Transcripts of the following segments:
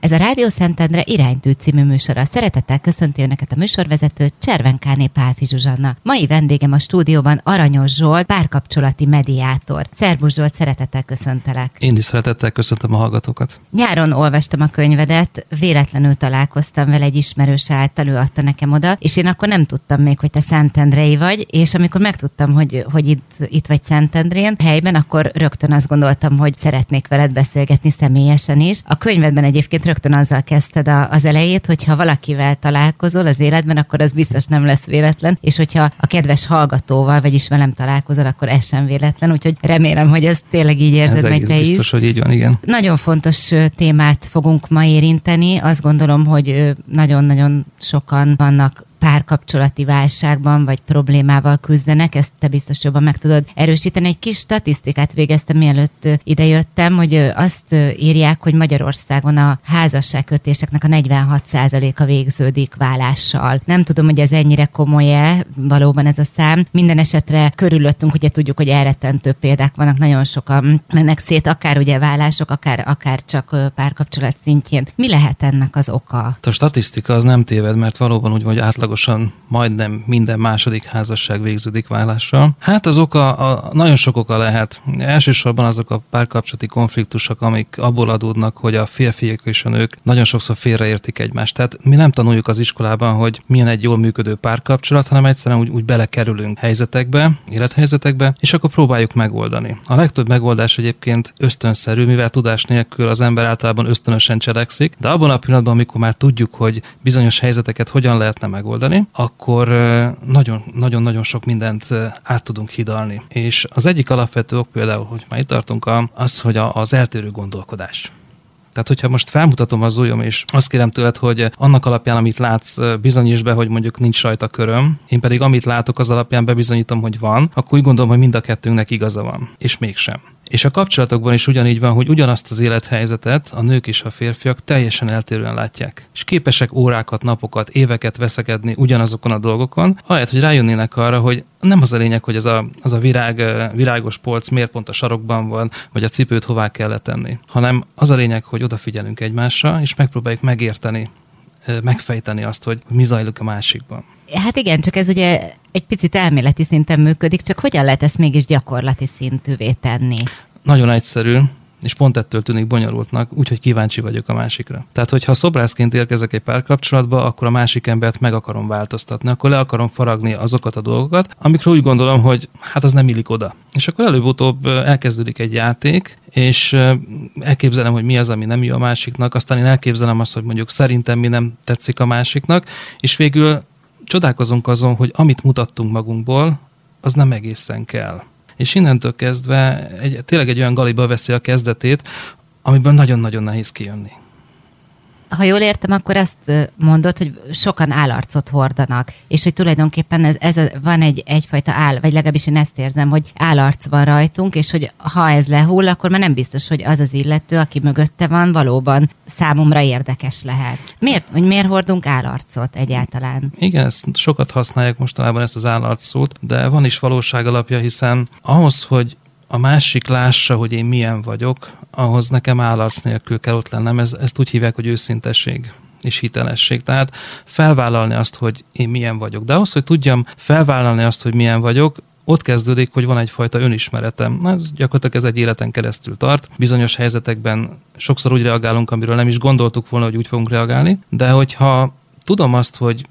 Ez a Rádió Szentendre iránytű című műsora. Szeretettel köszönti Önöket a műsorvezető Cservenkáné Pálfi Zsuzsanna. Mai vendégem a stúdióban Aranyos Zsolt, párkapcsolati mediátor. Szerbusz Zsolt, szeretettel köszöntelek. Én is szeretettel köszöntöm a hallgatókat. Nyáron olvastam a könyvedet, véletlenül találkoztam vele egy ismerős által, ő adta nekem oda, és én akkor nem tudtam még, hogy te Szentendrei vagy, és amikor megtudtam, hogy, hogy itt, itt vagy Szentendrén helyben, akkor rögtön azt gondoltam, hogy szeretnék veled beszélgetni személyesen is. A könyvedben egyébként rögtön azzal kezdted a, az elejét, hogy ha valakivel találkozol az életben, akkor az biztos nem lesz véletlen, és hogyha a kedves hallgatóval, vagyis velem találkozol, akkor ez sem véletlen, úgyhogy remélem, hogy ez tényleg így érzed ez meg te biztos, is. hogy így van, igen. Nagyon fontos témát fogunk ma érinteni. Azt gondolom, hogy nagyon-nagyon sokan vannak párkapcsolati válságban vagy problémával küzdenek, ezt te biztos jobban meg tudod erősíteni. Egy kis statisztikát végeztem, mielőtt idejöttem, hogy azt írják, hogy Magyarországon a házasságkötéseknek a 46%-a végződik vállással. Nem tudom, hogy ez ennyire komoly-e valóban ez a szám. Minden esetre körülöttünk, ugye tudjuk, hogy elrettentő példák vannak, nagyon sokan mennek szét, akár ugye vállások, akár, akár csak párkapcsolat szintjén. Mi lehet ennek az oka? A statisztika az nem téved, mert valóban úgy van, hogy átlag átlagosan majdnem minden második házasság végződik vállással. Hát az oka, a, nagyon sok oka lehet. Elsősorban azok a párkapcsolati konfliktusok, amik abból adódnak, hogy a férfiak és a nők nagyon sokszor félreértik egymást. Tehát mi nem tanuljuk az iskolában, hogy milyen egy jól működő párkapcsolat, hanem egyszerűen úgy, úgy belekerülünk helyzetekbe, élethelyzetekbe, és akkor próbáljuk megoldani. A legtöbb megoldás egyébként ösztönszerű, mivel tudás nélkül az ember általában ösztönösen cselekszik, de abban a pillanatban, amikor már tudjuk, hogy bizonyos helyzeteket hogyan lehetne megoldani, megoldani, akkor nagyon-nagyon sok mindent át tudunk hidalni. És az egyik alapvető ok például, hogy már itt tartunk, az, hogy az eltérő gondolkodás. Tehát, hogyha most felmutatom az ujjam, és azt kérem tőled, hogy annak alapján, amit látsz, bizonyíts be, hogy mondjuk nincs rajta köröm, én pedig amit látok, az alapján bebizonyítom, hogy van, akkor úgy gondolom, hogy mind a kettőnknek igaza van, és mégsem. És a kapcsolatokban is ugyanígy van, hogy ugyanazt az élethelyzetet a nők és a férfiak teljesen eltérően látják. És képesek órákat, napokat, éveket veszekedni ugyanazokon a dolgokon, ahelyett, hogy rájönnének arra, hogy nem az a lényeg, hogy az a, az a virág, virágos polc miért pont a sarokban van, vagy a cipőt hová kell tenni, hanem az a lényeg, hogy odafigyelünk egymásra, és megpróbáljuk megérteni, megfejteni azt, hogy mi zajlik a másikban. Hát igen, csak ez ugye egy picit elméleti szinten működik, csak hogyan lehet ezt mégis gyakorlati szintűvé tenni? Nagyon egyszerű és pont ettől tűnik bonyolultnak, úgyhogy kíváncsi vagyok a másikra. Tehát, hogyha szobrászként érkezek egy párkapcsolatba, akkor a másik embert meg akarom változtatni, akkor le akarom faragni azokat a dolgokat, amikről úgy gondolom, hogy hát az nem illik oda. És akkor előbb-utóbb elkezdődik egy játék, és elképzelem, hogy mi az, ami nem jó a másiknak, aztán én elképzelem azt, hogy mondjuk szerintem mi nem tetszik a másiknak, és végül csodálkozunk azon, hogy amit mutattunk magunkból, az nem egészen kell. És innentől kezdve egy, tényleg egy olyan galiba veszi a kezdetét, amiből nagyon-nagyon nehéz kijönni ha jól értem, akkor azt mondod, hogy sokan állarcot hordanak, és hogy tulajdonképpen ez, ez a, van egy egyfajta áll, vagy legalábbis én ezt érzem, hogy állarc van rajtunk, és hogy ha ez lehull, akkor már nem biztos, hogy az az illető, aki mögötte van, valóban számomra érdekes lehet. Miért, hogy miért hordunk állarcot egyáltalán? Igen, ezt sokat használják mostanában ezt az állarc szót, de van is valóság alapja, hiszen ahhoz, hogy a másik lássa, hogy én milyen vagyok, ahhoz nekem állarc nélkül kell ott lennem. Ez, ezt úgy hívják, hogy őszintesség és hitelesség. Tehát felvállalni azt, hogy én milyen vagyok. De ahhoz, hogy tudjam felvállalni azt, hogy milyen vagyok, ott kezdődik, hogy van egyfajta önismeretem. Ez gyakorlatilag ez egy életen keresztül tart. Bizonyos helyzetekben sokszor úgy reagálunk, amiről nem is gondoltuk volna, hogy úgy fogunk reagálni, de hogyha tudom azt, hogy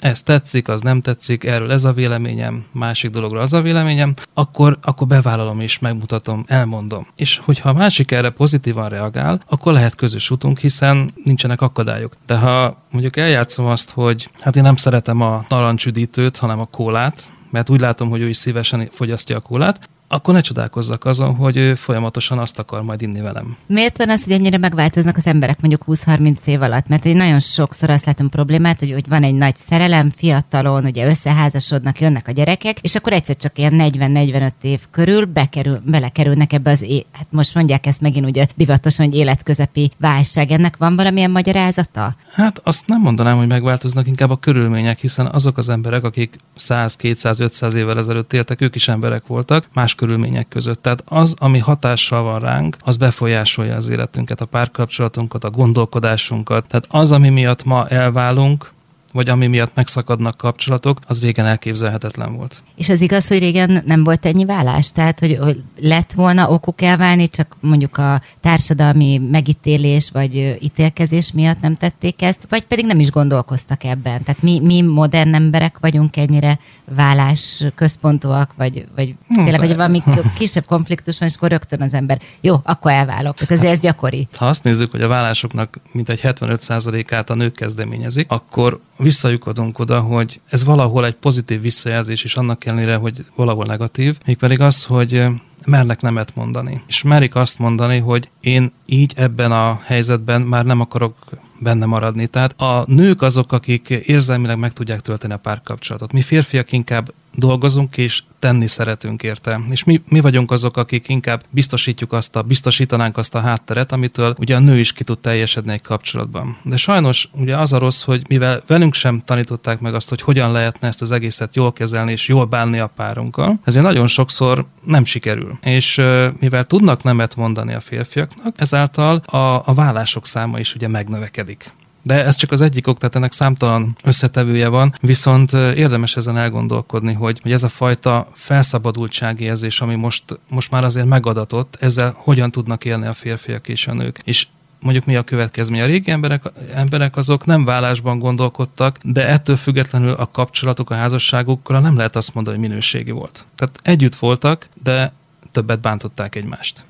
ez tetszik, az nem tetszik, erről ez a véleményem, másik dologról az a véleményem, akkor, akkor bevállalom és megmutatom, elmondom. És hogyha a másik erre pozitívan reagál, akkor lehet közös utunk, hiszen nincsenek akadályok. De ha mondjuk eljátszom azt, hogy hát én nem szeretem a narancsüdítőt, hanem a kólát, mert úgy látom, hogy ő is szívesen fogyasztja a kólát, akkor ne csodálkozzak azon, hogy ő folyamatosan azt akar majd inni velem. Miért van az, hogy ennyire megváltoznak az emberek mondjuk 20-30 év alatt? Mert én nagyon sokszor azt látom problémát, hogy, hogy van egy nagy szerelem, fiatalon, ugye összeházasodnak, jönnek a gyerekek, és akkor egyszer csak ilyen 40-45 év körül bekerül, belekerülnek ebbe az, é- hát most mondják ezt megint ugye divatosan, hogy életközepi válság. Ennek van valamilyen magyarázata? Hát azt nem mondanám, hogy megváltoznak, inkább a körülmények, hiszen azok az emberek, akik 100, 200, 500 évvel ezelőtt éltek, ők is emberek voltak, más körülmények között. Tehát az, ami hatással van ránk, az befolyásolja az életünket, a párkapcsolatunkat, a gondolkodásunkat. Tehát az, ami miatt ma elválunk, vagy ami miatt megszakadnak kapcsolatok, az régen elképzelhetetlen volt. És az igaz, hogy régen nem volt ennyi vállás? Tehát, hogy, hogy lett volna okuk elválni, csak mondjuk a társadalmi megítélés vagy ítélkezés miatt nem tették ezt, vagy pedig nem is gondolkoztak ebben. Tehát mi, mi modern emberek vagyunk ennyire vállás központúak, vagy, vagy hm, tényleg, hogy valami kisebb konfliktus van, és akkor rögtön az ember, jó, akkor elválok. Tehát ez, ez gyakori. Ha azt nézzük, hogy a vállásoknak mintegy 75%-át a nők kezdeményezik, akkor visszajukadunk oda, hogy ez valahol egy pozitív visszajelzés, és annak ellenére, hogy valahol negatív, mégpedig az, hogy mernek nemet mondani. És merik azt mondani, hogy én így ebben a helyzetben már nem akarok benne maradni. Tehát a nők azok, akik érzelmileg meg tudják tölteni a párkapcsolatot. Mi férfiak inkább dolgozunk és tenni szeretünk érte. És mi, mi vagyunk azok, akik inkább biztosítjuk azt a, biztosítanánk azt a hátteret, amitől ugye a nő is ki tud teljesedni egy kapcsolatban. De sajnos ugye az a rossz, hogy mivel velünk sem tanították meg azt, hogy hogyan lehetne ezt az egészet jól kezelni és jól bánni a párunkkal, ezért nagyon sokszor nem sikerül. És mivel tudnak nemet mondani a férfiaknak, ezáltal a, a vállások száma is ugye megnövekedik. De ez csak az egyik ok, tehát ennek számtalan összetevője van, viszont érdemes ezen elgondolkodni, hogy, hogy ez a fajta felszabadultságérzés, ami most, most már azért megadatott, ezzel hogyan tudnak élni a férfiak és a nők. És mondjuk mi a következmény. A régi emberek, emberek azok nem vállásban gondolkodtak, de ettől függetlenül a kapcsolatok, a házasságukkal nem lehet azt mondani, hogy minőségi volt. Tehát együtt voltak, de többet bántották egymást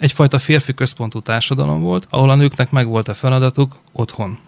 egyfajta férfi központú társadalom volt, ahol a nőknek megvolt a feladatuk otthon.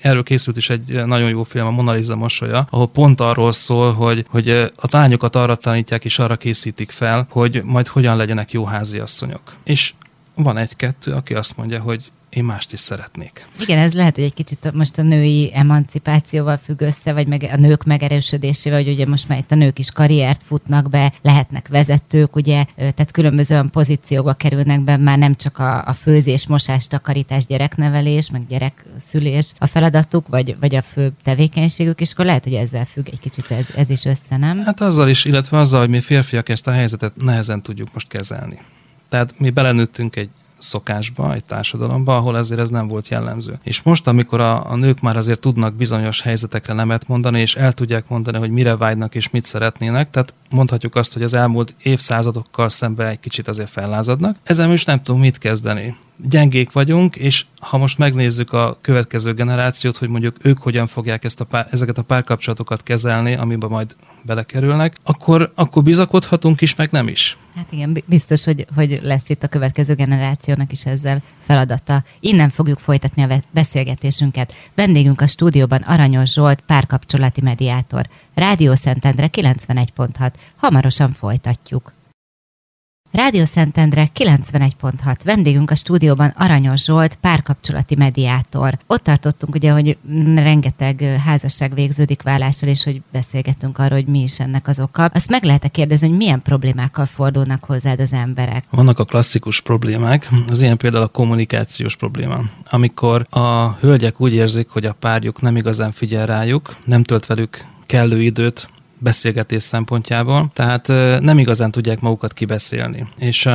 Erről készült is egy nagyon jó film, a Mona Lisa mosolya, ahol pont arról szól, hogy, hogy a tányokat arra tanítják és arra készítik fel, hogy majd hogyan legyenek jó háziasszonyok. És van egy-kettő, aki azt mondja, hogy én mást is szeretnék. Igen, ez lehet, hogy egy kicsit most a női emancipációval függ össze, vagy meg a nők megerősödésével, hogy ugye most már itt a nők is karriert futnak be, lehetnek vezetők, ugye, tehát különböző olyan pozícióba kerülnek be, már nem csak a, a főzés, mosás, takarítás, gyereknevelés, meg gyerekszülés a feladatuk, vagy, vagy a fő tevékenységük, és akkor lehet, hogy ezzel függ egy kicsit ez, ez is össze, nem? Hát azzal is, illetve azzal, hogy mi férfiak ezt a helyzetet nehezen tudjuk most kezelni. Tehát mi belenőttünk egy szokásba, egy társadalomba, ahol ezért ez nem volt jellemző. És most, amikor a, a nők már azért tudnak bizonyos helyzetekre nemet mondani, és el tudják mondani, hogy mire vágynak és mit szeretnének, tehát mondhatjuk azt, hogy az elmúlt évszázadokkal szemben egy kicsit azért fellázadnak. Ezzel is nem tudom mit kezdeni gyengék vagyunk, és ha most megnézzük a következő generációt, hogy mondjuk ők hogyan fogják ezt a pár, ezeket a párkapcsolatokat kezelni, amiben majd belekerülnek, akkor, akkor bizakodhatunk is, meg nem is. Hát igen, biztos, hogy, hogy lesz itt a következő generációnak is ezzel feladata. Innen fogjuk folytatni a beszélgetésünket. Vendégünk a stúdióban Aranyos Zsolt, párkapcsolati mediátor. Rádió Szentendre 91.6. Hamarosan folytatjuk. Rádió Szentendre 91.6. Vendégünk a stúdióban Aranyos Zsolt, párkapcsolati mediátor. Ott tartottunk ugye, hogy rengeteg házasság végződik vállással, és hogy beszélgettünk arról, hogy mi is ennek az oka. Azt meg lehet -e kérdezni, hogy milyen problémákkal fordulnak hozzád az emberek? Vannak a klasszikus problémák, az ilyen például a kommunikációs probléma. Amikor a hölgyek úgy érzik, hogy a párjuk nem igazán figyel rájuk, nem tölt velük kellő időt, beszélgetés szempontjából, tehát nem igazán tudják magukat kibeszélni. És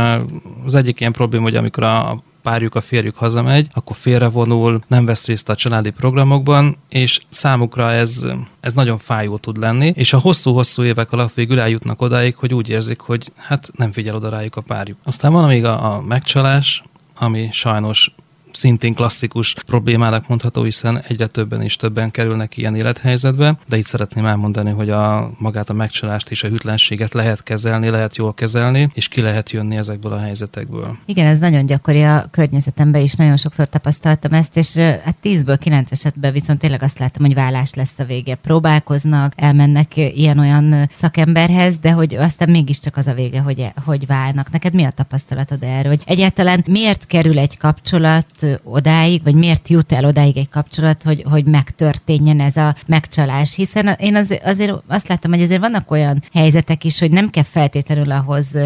az egyik ilyen probléma, hogy amikor a párjuk, a férjük hazamegy, akkor félrevonul, nem vesz részt a családi programokban, és számukra ez, ez nagyon fájó tud lenni, és a hosszú-hosszú évek alatt végül eljutnak odáig, hogy úgy érzik, hogy hát nem figyel oda rájuk a párjuk. Aztán van még a, a megcsalás, ami sajnos szintén klasszikus problémának mondható, hiszen egyre többen és többen kerülnek ilyen élethelyzetbe, de itt szeretném elmondani, hogy a magát a megcsalást és a hűtlenséget lehet kezelni, lehet jól kezelni, és ki lehet jönni ezekből a helyzetekből. Igen, ez nagyon gyakori a környezetemben is, nagyon sokszor tapasztaltam ezt, és hát 10-ből 9 esetben viszont tényleg azt látom, hogy vállás lesz a vége. Próbálkoznak, elmennek ilyen-olyan szakemberhez, de hogy aztán mégiscsak az a vége, hogy, hogy válnak. Neked mi a tapasztalatod erről? Hogy egyáltalán miért kerül egy kapcsolat jutott odáig, vagy miért jut el odáig egy kapcsolat, hogy, hogy megtörténjen ez a megcsalás. Hiszen én az, azért azt láttam, hogy azért vannak olyan helyzetek is, hogy nem kell feltétlenül ahhoz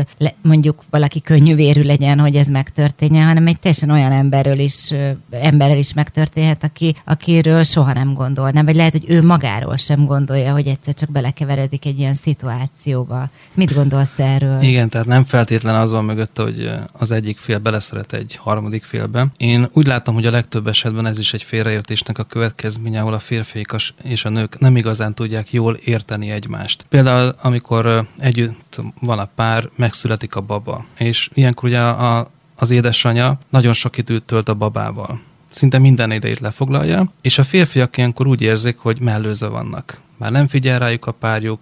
mondjuk valaki könnyűvérű legyen, hogy ez megtörténjen, hanem egy teljesen olyan emberről is, emberrel is megtörténhet, aki, akiről soha nem gondolna, vagy lehet, hogy ő magáról sem gondolja, hogy egyszer csak belekeveredik egy ilyen szituációba. Mit gondolsz erről? Igen, tehát nem feltétlen az van mögött, hogy az egyik fél beleszeret egy harmadik félbe. Én úgy látom, hogy a legtöbb esetben ez is egy félreértésnek a következménye, ahol a férfiak és a nők nem igazán tudják jól érteni egymást. Például, amikor együtt van a pár, megszületik a baba, és ilyenkor ugye a, az édesanyja nagyon sok időt tölt a babával szinte minden idejét lefoglalja, és a férfiak ilyenkor úgy érzik, hogy mellőzve vannak. Már nem figyel rájuk a párjuk,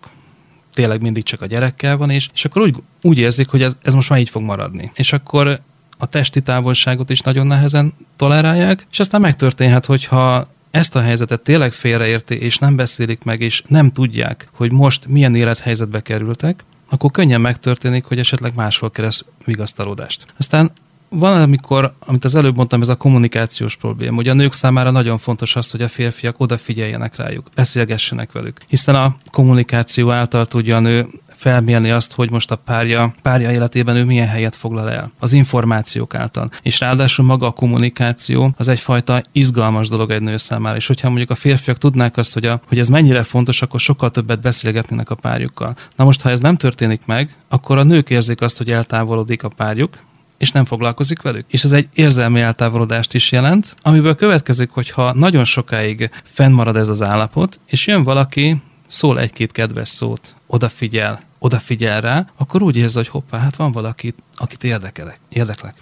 tényleg mindig csak a gyerekkel van, és, és akkor úgy, úgy érzik, hogy ez, ez most már így fog maradni. És akkor a testi távolságot is nagyon nehezen tolerálják, és aztán megtörténhet, hogyha ezt a helyzetet tényleg félreérti, és nem beszélik meg, és nem tudják, hogy most milyen élethelyzetbe kerültek, akkor könnyen megtörténik, hogy esetleg máshol kereszt vigasztalódást. Aztán van, amikor, amit az előbb mondtam, ez a kommunikációs probléma, hogy a nők számára nagyon fontos az, hogy a férfiak odafigyeljenek rájuk, beszélgessenek velük. Hiszen a kommunikáció által tudja a nő felmérni azt, hogy most a párja, párja életében ő milyen helyet foglal el. Az információk által. És ráadásul maga a kommunikáció az egyfajta izgalmas dolog egy nő számára. És hogyha mondjuk a férfiak tudnák azt, hogy, a, hogy ez mennyire fontos, akkor sokkal többet beszélgetnének a párjukkal. Na most, ha ez nem történik meg, akkor a nők érzik azt, hogy eltávolodik a párjuk, és nem foglalkozik velük. És ez egy érzelmi eltávolodást is jelent, amiből következik, hogyha nagyon sokáig fennmarad ez az állapot, és jön valaki, szól egy-két kedves szót, odafigyel, odafigyel rá, akkor úgy érzi, hogy hoppá, hát van valaki, akit érdekelek, érdeklek.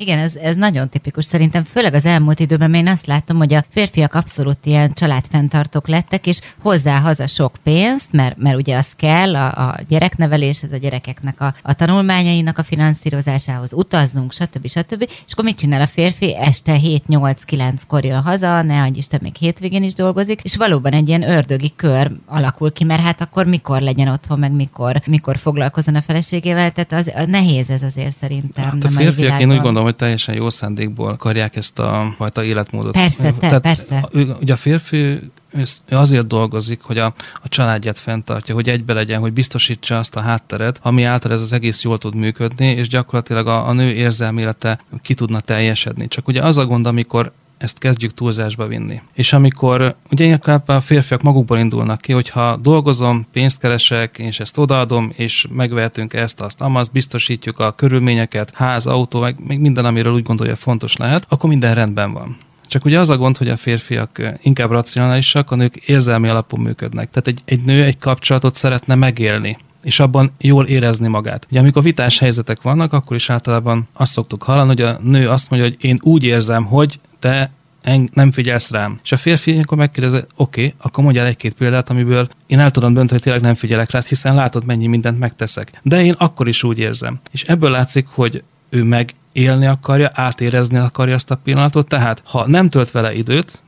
Igen, ez, ez nagyon tipikus. Szerintem főleg az elmúlt időben én azt látom, hogy a férfiak abszolút ilyen családfenntartók lettek, és hozzá haza sok pénzt, mert, mert ugye az kell, a, a gyereknevelés, ez a gyerekeknek a, a tanulmányainak a finanszírozásához utazzunk, stb. stb. És akkor mit csinál a férfi? Este 7-8-9-kor jön haza, ne adj Isten, még hétvégén is dolgozik, és valóban egy ilyen ördögi kör alakul ki, mert hát akkor mikor legyen otthon, meg mikor, mikor foglalkozon a feleségével, tehát az, az nehéz ez azért szerintem. Hát a férfiak, én úgy gondolom, hogy teljesen jó szándékból akarják ezt a fajta életmódot. Persze, te, Tehát, persze. Ugye a férfi azért dolgozik, hogy a, a családját fenntartja, hogy egybe legyen, hogy biztosítsa azt a hátteret, ami által ez az egész jól tud működni, és gyakorlatilag a, a nő érzelmélete ki tudna teljesedni. Csak ugye az a gond, amikor ezt kezdjük túlzásba vinni. És amikor, ugye inkább a férfiak magukból indulnak ki, hogyha dolgozom, pénzt keresek, és ezt odaadom, és megvehetünk ezt, azt, amazt, biztosítjuk a körülményeket, ház, autó, meg még minden, amiről úgy gondolja fontos lehet, akkor minden rendben van. Csak ugye az a gond, hogy a férfiak inkább racionálisak, a nők érzelmi alapon működnek. Tehát egy, egy nő egy kapcsolatot szeretne megélni és abban jól érezni magát. Ugye amikor vitás helyzetek vannak, akkor is általában azt szoktuk hallani, hogy a nő azt mondja, hogy én úgy érzem, hogy te nem figyelsz rám. És a férfi akkor megkérdezi, oké, okay, akkor mondjál egy-két példát, amiből én el tudom dönteni, hogy tényleg nem figyelek rá, hiszen látod, mennyi mindent megteszek. De én akkor is úgy érzem. És ebből látszik, hogy ő megélni akarja, átérezni akarja azt a pillanatot, tehát ha nem tölt vele időt,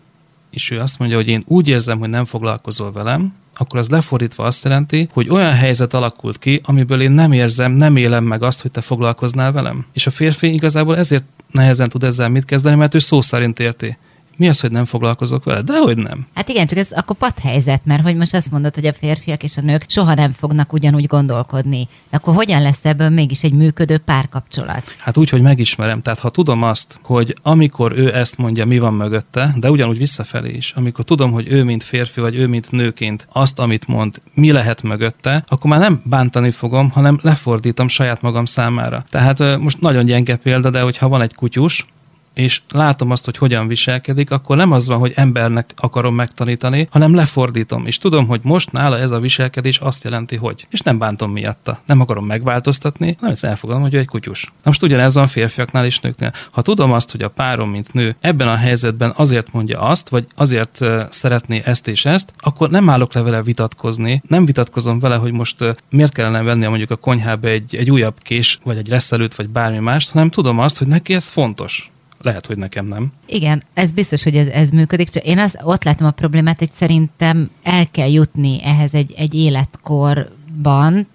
és ő azt mondja, hogy én úgy érzem, hogy nem foglalkozol velem, akkor az lefordítva azt jelenti, hogy olyan helyzet alakult ki, amiből én nem érzem, nem élem meg azt, hogy te foglalkoznál velem. És a férfi igazából ezért nehezen tud ezzel mit kezdeni, mert ő szó szerint érti. Mi az, hogy nem foglalkozok vele? Dehogy nem. Hát igen, csak ez akkor helyzet, mert hogy most azt mondod, hogy a férfiak és a nők soha nem fognak ugyanúgy gondolkodni. De akkor hogyan lesz ebből mégis egy működő párkapcsolat? Hát úgy, hogy megismerem. Tehát ha tudom azt, hogy amikor ő ezt mondja, mi van mögötte, de ugyanúgy visszafelé is, amikor tudom, hogy ő mint férfi, vagy ő mint nőként azt, amit mond, mi lehet mögötte, akkor már nem bántani fogom, hanem lefordítom saját magam számára. Tehát most nagyon gyenge példa, de hogyha van egy kutyus, és látom azt, hogy hogyan viselkedik, akkor nem az van, hogy embernek akarom megtanítani, hanem lefordítom, és tudom, hogy most nála ez a viselkedés azt jelenti, hogy. És nem bántom miatta. Nem akarom megváltoztatni, hanem ezt elfogadom, hogy ő egy kutyus. Na most ugyanez van férfiaknál és nőknél. Ha tudom azt, hogy a párom, mint nő, ebben a helyzetben azért mondja azt, vagy azért szeretné ezt és ezt, akkor nem állok le vele vitatkozni, nem vitatkozom vele, hogy most miért kellene venni mondjuk a konyhába egy, egy újabb kés, vagy egy reszelőt, vagy bármi mást, hanem tudom azt, hogy neki ez fontos. Lehet, hogy nekem nem. Igen, ez biztos, hogy ez, ez működik. Csak én az, ott látom a problémát, hogy szerintem el kell jutni ehhez egy, egy életkor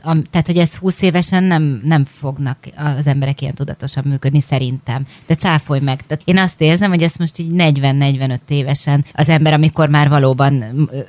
am, tehát hogy ez 20 évesen nem, nem fognak az emberek ilyen tudatosan működni, szerintem. De cáfolj meg. Tehát én azt érzem, hogy ezt most így 40-45 évesen az ember, amikor már valóban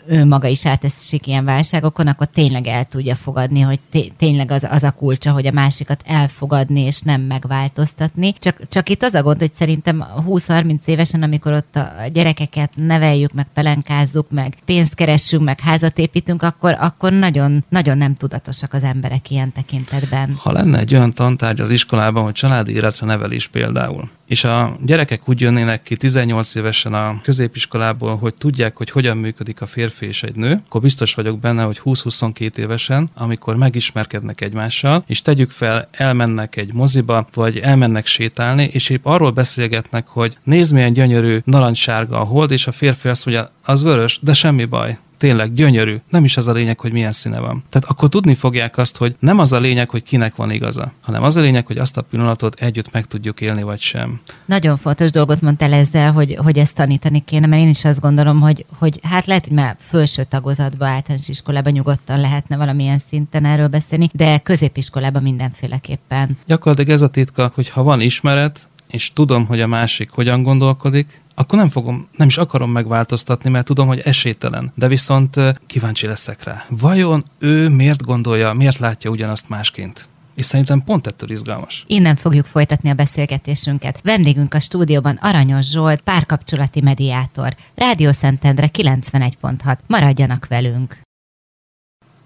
ő maga is átesik ilyen válságokon, akkor tényleg el tudja fogadni, hogy tényleg az, az a kulcsa, hogy a másikat elfogadni és nem megváltoztatni. Csak, csak itt az a gond, hogy szerintem 20-30 évesen, amikor ott a gyerekeket neveljük, meg pelenkázzuk, meg pénzt keressünk, meg házat építünk, akkor, akkor nagyon, nagyon nem tudatosak az emberek ilyen tekintetben. Ha lenne egy olyan tantárgy az iskolában, hogy családi életre nevelés például, és a gyerekek úgy jönnének ki 18 évesen a középiskolából, hogy tudják, hogy hogyan működik a férfi és egy nő, akkor biztos vagyok benne, hogy 20-22 évesen, amikor megismerkednek egymással, és tegyük fel, elmennek egy moziba, vagy elmennek sétálni, és épp arról beszélgetnek, hogy nézd milyen gyönyörű narancssárga a hold, és a férfi azt mondja, az vörös, de semmi baj tényleg gyönyörű, nem is az a lényeg, hogy milyen színe van. Tehát akkor tudni fogják azt, hogy nem az a lényeg, hogy kinek van igaza, hanem az a lényeg, hogy azt a pillanatot együtt meg tudjuk élni, vagy sem. Nagyon fontos dolgot mondtál ezzel, hogy, hogy ezt tanítani kéne, mert én is azt gondolom, hogy, hogy hát lehet, hogy már felső tagozatban, általános iskolában nyugodtan lehetne valamilyen szinten erről beszélni, de középiskolában mindenféleképpen. Gyakorlatilag ez a titka, hogy ha van ismeret, és tudom, hogy a másik hogyan gondolkodik, akkor nem fogom, nem is akarom megváltoztatni, mert tudom, hogy esélytelen. De viszont kíváncsi leszek rá. Vajon ő miért gondolja, miért látja ugyanazt másként? és szerintem pont ettől izgalmas. Innen fogjuk folytatni a beszélgetésünket. Vendégünk a stúdióban Aranyos Zsolt, párkapcsolati mediátor. Rádió Szentendre 91.6. Maradjanak velünk!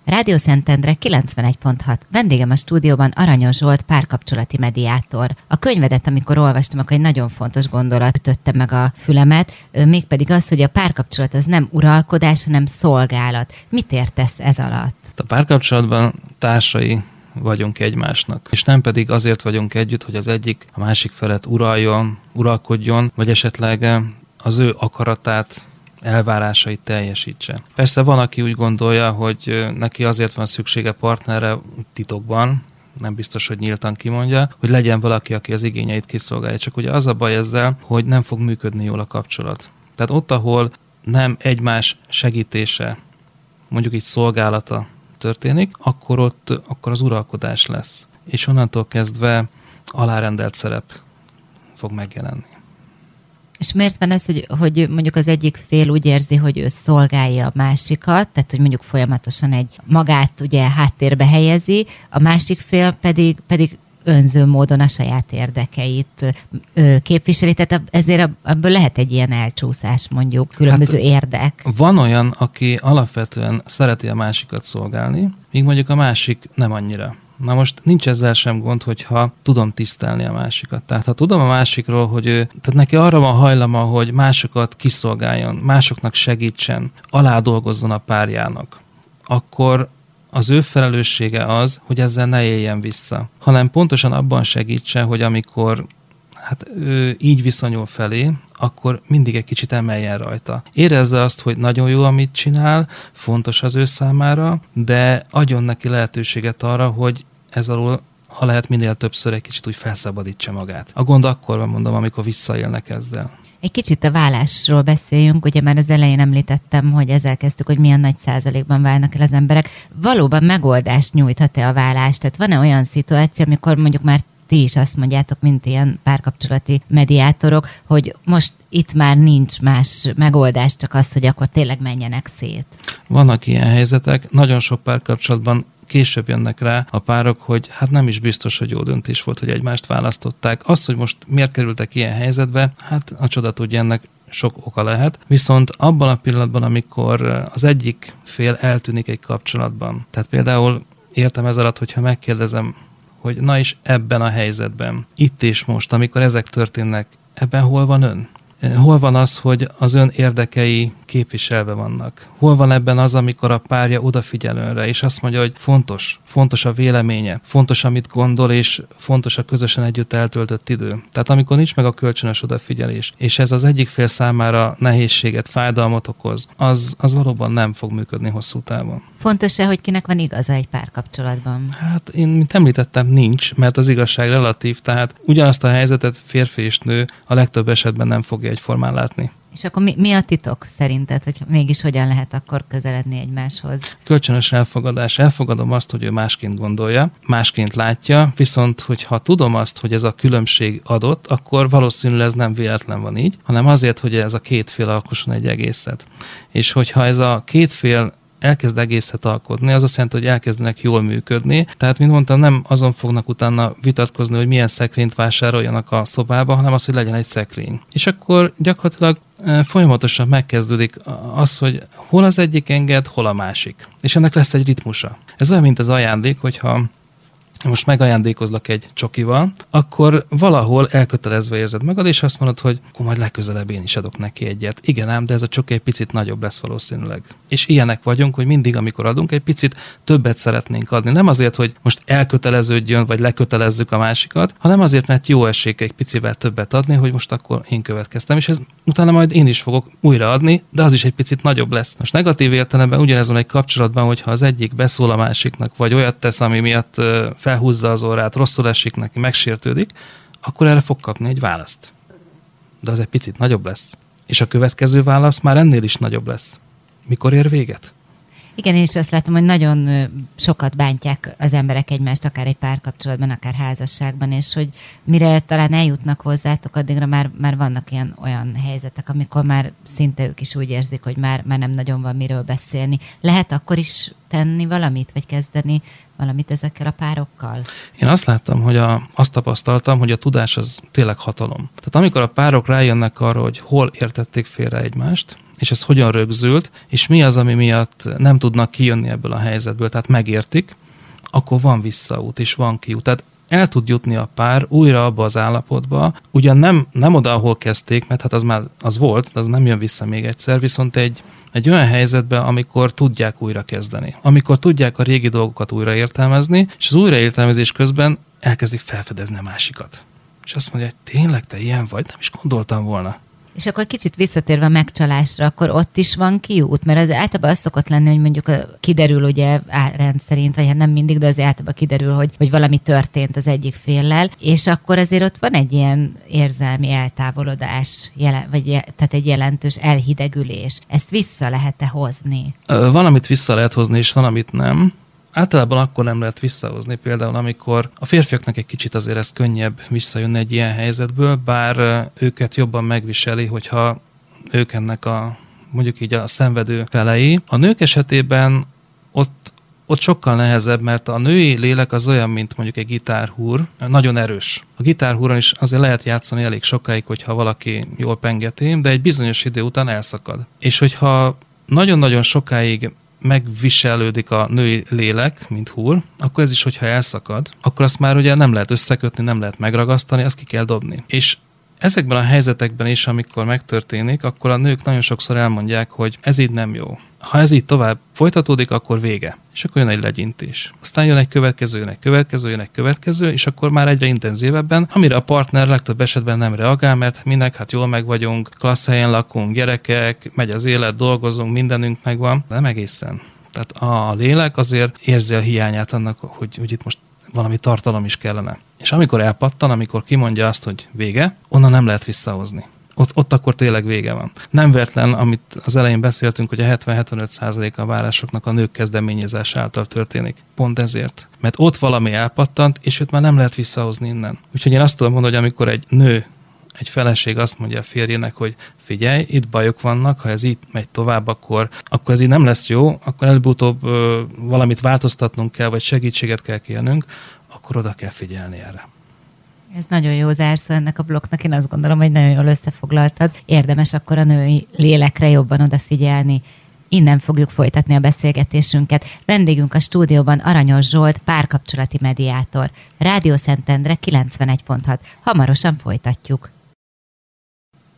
Rádió Szentendre 91.6. Vendégem a stúdióban Aranyos Zsolt, párkapcsolati mediátor. A könyvedet, amikor olvastam, akkor egy nagyon fontos gondolat ütötte meg a fülemet, mégpedig az, hogy a párkapcsolat az nem uralkodás, hanem szolgálat. Mit értesz ez alatt? A párkapcsolatban társai vagyunk egymásnak. És nem pedig azért vagyunk együtt, hogy az egyik a másik felet uraljon, uralkodjon, vagy esetleg az ő akaratát elvárásait teljesítse. Persze van, aki úgy gondolja, hogy neki azért van szüksége partnerre titokban, nem biztos, hogy nyíltan kimondja, hogy legyen valaki, aki az igényeit kiszolgálja. Csak ugye az a baj ezzel, hogy nem fog működni jól a kapcsolat. Tehát ott, ahol nem egymás segítése, mondjuk így szolgálata történik, akkor ott akkor az uralkodás lesz. És onnantól kezdve alárendelt szerep fog megjelenni. És miért van ez, hogy, hogy mondjuk az egyik fél úgy érzi, hogy ő szolgálja a másikat, tehát hogy mondjuk folyamatosan egy magát ugye háttérbe helyezi, a másik fél pedig, pedig önző módon a saját érdekeit képviseli, tehát ezért ebből lehet egy ilyen elcsúszás mondjuk, különböző hát, érdek. Van olyan, aki alapvetően szereti a másikat szolgálni, míg mondjuk a másik nem annyira. Na most nincs ezzel sem gond, hogyha tudom tisztelni a másikat. Tehát ha tudom a másikról, hogy ő, tehát neki arra van hajlama, hogy másokat kiszolgáljon, másoknak segítsen, alá dolgozzon a párjának, akkor az ő felelőssége az, hogy ezzel ne éljen vissza, hanem pontosan abban segítse, hogy amikor hát ő így viszonyul felé, akkor mindig egy kicsit emeljen rajta. Érezze azt, hogy nagyon jó, amit csinál, fontos az ő számára, de adjon neki lehetőséget arra, hogy ez alól ha lehet minél többször egy kicsit úgy felszabadítsa magát. A gond akkor van, mondom, amikor visszaélnek ezzel. Egy kicsit a vállásról beszéljünk, ugye már az elején említettem, hogy ezzel kezdtük, hogy milyen nagy százalékban válnak el az emberek. Valóban megoldást nyújthat-e a vállás? Tehát van-e olyan szituáció, amikor mondjuk már ti is azt mondjátok, mint ilyen párkapcsolati mediátorok, hogy most itt már nincs más megoldás, csak az, hogy akkor tényleg menjenek szét. Vannak ilyen helyzetek, nagyon sok párkapcsolatban később jönnek rá a párok, hogy hát nem is biztos, hogy jó döntés volt, hogy egymást választották. Az, hogy most miért kerültek ilyen helyzetbe, hát a csoda tudja ennek sok oka lehet, viszont abban a pillanatban, amikor az egyik fél eltűnik egy kapcsolatban, tehát például értem ez alatt, hogyha megkérdezem, hogy na is ebben a helyzetben, itt és most, amikor ezek történnek, ebben hol van ön? Hol van az, hogy az ön érdekei képviselve vannak? Hol van ebben az, amikor a párja odafigyel önre, és azt mondja, hogy fontos, fontos a véleménye, fontos, amit gondol, és fontos a közösen együtt eltöltött idő. Tehát amikor nincs meg a kölcsönös odafigyelés, és ez az egyik fél számára nehézséget, fájdalmat okoz, az, az valóban nem fog működni hosszú távon. Fontos-e, hogy kinek van igaza egy párkapcsolatban? Hát én, mint említettem, nincs, mert az igazság relatív, tehát ugyanazt a helyzetet férfi és nő a legtöbb esetben nem fogja egyformán látni. És akkor mi, mi a titok szerinted, hogy mégis hogyan lehet akkor közeledni egymáshoz? Kölcsönös elfogadás. Elfogadom azt, hogy ő másként gondolja, másként látja, viszont hogyha tudom azt, hogy ez a különbség adott, akkor valószínűleg ez nem véletlen van így, hanem azért, hogy ez a két fél alkosson egy egészet. És hogyha ez a két fél elkezd egészet alkotni, az azt jelenti, hogy elkezdenek jól működni. Tehát, mint mondtam, nem azon fognak utána vitatkozni, hogy milyen szekrényt vásároljanak a szobába, hanem az, hogy legyen egy szekrény. És akkor gyakorlatilag e, folyamatosan megkezdődik az, hogy hol az egyik enged, hol a másik. És ennek lesz egy ritmusa. Ez olyan, mint az ajándék, hogyha most megajándékozlak egy csokival, akkor valahol elkötelezve érzed magad, és azt mondod, hogy akkor majd legközelebb én is adok neki egyet. Igen ám, de ez a csoki egy picit nagyobb lesz valószínűleg. És ilyenek vagyunk, hogy mindig, amikor adunk, egy picit többet szeretnénk adni. Nem azért, hogy most elköteleződjön, vagy lekötelezzük a másikat, hanem azért, mert jó esély egy picivel többet adni, hogy most akkor én következtem, és ez utána majd én is fogok újra adni, de az is egy picit nagyobb lesz. Most negatív értelemben ugyanez van egy kapcsolatban, hogyha az egyik beszól a másiknak, vagy olyat tesz, ami miatt fel felhúzza az orrát, rosszul esik neki, megsértődik, akkor erre fog kapni egy választ. De az egy picit nagyobb lesz. És a következő válasz már ennél is nagyobb lesz. Mikor ér véget? Igen, én is azt látom, hogy nagyon sokat bántják az emberek egymást, akár egy párkapcsolatban, akár házasságban, és hogy mire talán eljutnak hozzátok, addigra már, már vannak ilyen olyan helyzetek, amikor már szinte ők is úgy érzik, hogy már, már nem nagyon van miről beszélni. Lehet akkor is tenni valamit, vagy kezdeni valamit ezekkel a párokkal? Én azt láttam, hogy a, azt tapasztaltam, hogy a tudás az tényleg hatalom. Tehát amikor a párok rájönnek arra, hogy hol értették félre egymást, és ez hogyan rögzült, és mi az, ami miatt nem tudnak kijönni ebből a helyzetből, tehát megértik, akkor van visszaút, és van kiút. Tehát el tud jutni a pár újra abba az állapotba, ugyan nem, nem oda, ahol kezdték, mert hát az már az volt, de az nem jön vissza még egyszer, viszont egy, egy olyan helyzetbe, amikor tudják újra kezdeni, amikor tudják a régi dolgokat újra értelmezni, és az újraértelmezés közben elkezdik felfedezni a másikat. És azt mondja, hogy tényleg te ilyen vagy, nem is gondoltam volna. És akkor kicsit visszatérve a megcsalásra, akkor ott is van kiút? Mert az általában az szokott lenni, hogy mondjuk kiderül ugye rendszerint, vagy hát nem mindig, de az általában kiderül, hogy, hogy valami történt az egyik féllel, és akkor azért ott van egy ilyen érzelmi eltávolodás, jelen, vagy tehát egy jelentős elhidegülés. Ezt vissza lehet-e hozni? Van, amit vissza lehet hozni, és van, amit nem. Általában akkor nem lehet visszahozni, például amikor a férfiaknak egy kicsit azért ez könnyebb visszajönni egy ilyen helyzetből, bár őket jobban megviseli, hogyha ők ennek a mondjuk így a szenvedő felei. A nők esetében ott, ott sokkal nehezebb, mert a női lélek az olyan, mint mondjuk egy gitárhúr, nagyon erős. A gitárhúron is azért lehet játszani elég sokáig, hogyha valaki jól pengeti, de egy bizonyos idő után elszakad. És hogyha nagyon-nagyon sokáig megviselődik a női lélek, mint húr, akkor ez is, hogyha elszakad, akkor azt már ugye nem lehet összekötni, nem lehet megragasztani, azt ki kell dobni. És ezekben a helyzetekben is, amikor megtörténik, akkor a nők nagyon sokszor elmondják, hogy ez így nem jó. Ha ez így tovább folytatódik, akkor vége. És akkor jön egy legyintés. Aztán jön egy következő, jön egy következő, jön egy következő, és akkor már egyre intenzívebben, amire a partner legtöbb esetben nem reagál, mert minek, hát jól meg vagyunk, klassz helyen lakunk, gyerekek, megy az élet, dolgozunk, mindenünk megvan. Nem egészen. Tehát a lélek azért érzi a hiányát annak, hogy, hogy itt most valami tartalom is kellene. És amikor elpattan, amikor kimondja azt, hogy vége, onnan nem lehet visszahozni. Ott, ott akkor tényleg vége van. Nem véletlen, amit az elején beszéltünk, hogy a 70-75% a várásoknak a nők kezdeményezés által történik. Pont ezért. Mert ott valami elpattant, és őt már nem lehet visszahozni innen. Úgyhogy én azt tudom mondani, hogy amikor egy nő egy feleség azt mondja a férjének, hogy figyelj, itt bajok vannak, ha ez így megy tovább, akkor, akkor ez így nem lesz jó, akkor előbb-utóbb valamit változtatnunk kell, vagy segítséget kell kérnünk, akkor oda kell figyelni erre. Ez nagyon jó zárszó ennek a blokknak, én azt gondolom, hogy nagyon jól összefoglaltad. Érdemes akkor a női lélekre jobban odafigyelni. Innen fogjuk folytatni a beszélgetésünket. Vendégünk a stúdióban Aranyos Zsolt, párkapcsolati mediátor. Rádió Szentendre 91.6. Hamarosan folytatjuk.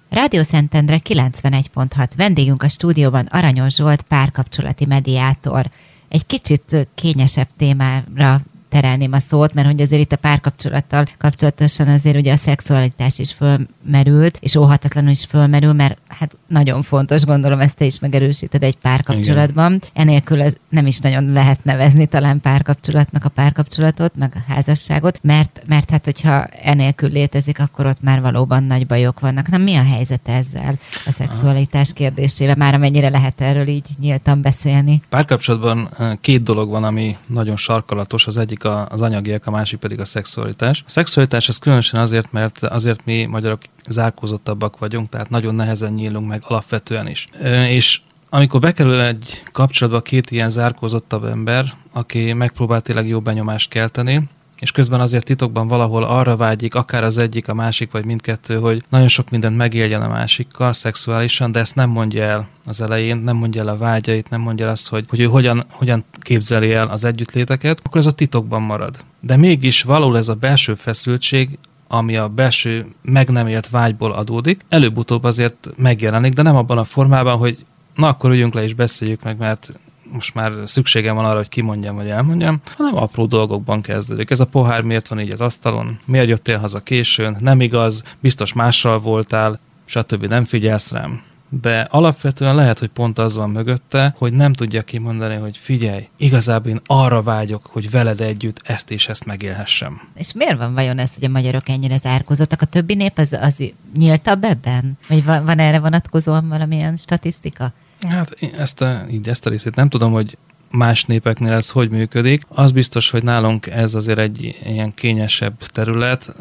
Rádió Szentendre 91.6. Vendégünk a stúdióban Aranyos Zsolt, párkapcsolati mediátor. Egy kicsit kényesebb témára terelném a szót, mert hogy azért itt a párkapcsolattal kapcsolatosan azért ugye a szexualitás is fölmerült, és óhatatlanul is fölmerül, mert hát nagyon fontos, gondolom ezt te is megerősíted egy párkapcsolatban. Igen. Enélkül ez nem is nagyon lehet nevezni talán párkapcsolatnak a párkapcsolatot, meg a házasságot, mert, mert hát hogyha enélkül létezik, akkor ott már valóban nagy bajok vannak. Na mi a helyzet ezzel a szexualitás kérdésével? Már amennyire lehet erről így nyíltan beszélni? Párkapcsolatban két dolog van, ami nagyon sarkalatos. Az egyik az anyagiak, a másik pedig a szexualitás. A szexualitás az különösen azért, mert azért mi magyarok zárkózottabbak vagyunk, tehát nagyon nehezen nyílunk meg alapvetően is. És amikor bekerül egy kapcsolatba két ilyen zárkózottabb ember, aki megpróbál tényleg jó benyomást kelteni, és közben azért titokban valahol arra vágyik, akár az egyik, a másik, vagy mindkettő, hogy nagyon sok mindent megéljen a másikkal szexuálisan, de ezt nem mondja el az elején, nem mondja el a vágyait, nem mondja el azt, hogy, hogy ő hogyan, hogyan képzeli el az együttléteket, akkor ez a titokban marad. De mégis való ez a belső feszültség, ami a belső meg nem élt vágyból adódik, előbb-utóbb azért megjelenik, de nem abban a formában, hogy na akkor üljünk le és beszéljük meg, mert most már szükségem van arra, hogy kimondjam, vagy elmondjam, hanem apró dolgokban kezdődik. Ez a pohár miért van így az asztalon? Miért jöttél haza későn? Nem igaz, biztos mással voltál, stb. nem figyelsz rám de alapvetően lehet, hogy pont az van mögötte, hogy nem tudja kimondani, hogy figyelj, igazából én arra vágyok, hogy veled együtt ezt és ezt megélhessem. És miért van vajon ez, hogy a magyarok ennyire zárkózottak? A többi nép az, az nyíltabb ebben? Vagy van, van erre vonatkozóan valamilyen statisztika? Hát ezt a, így ezt a részét nem tudom, hogy más népeknél ez hogy működik. Az biztos, hogy nálunk ez azért egy ilyen kényesebb terület.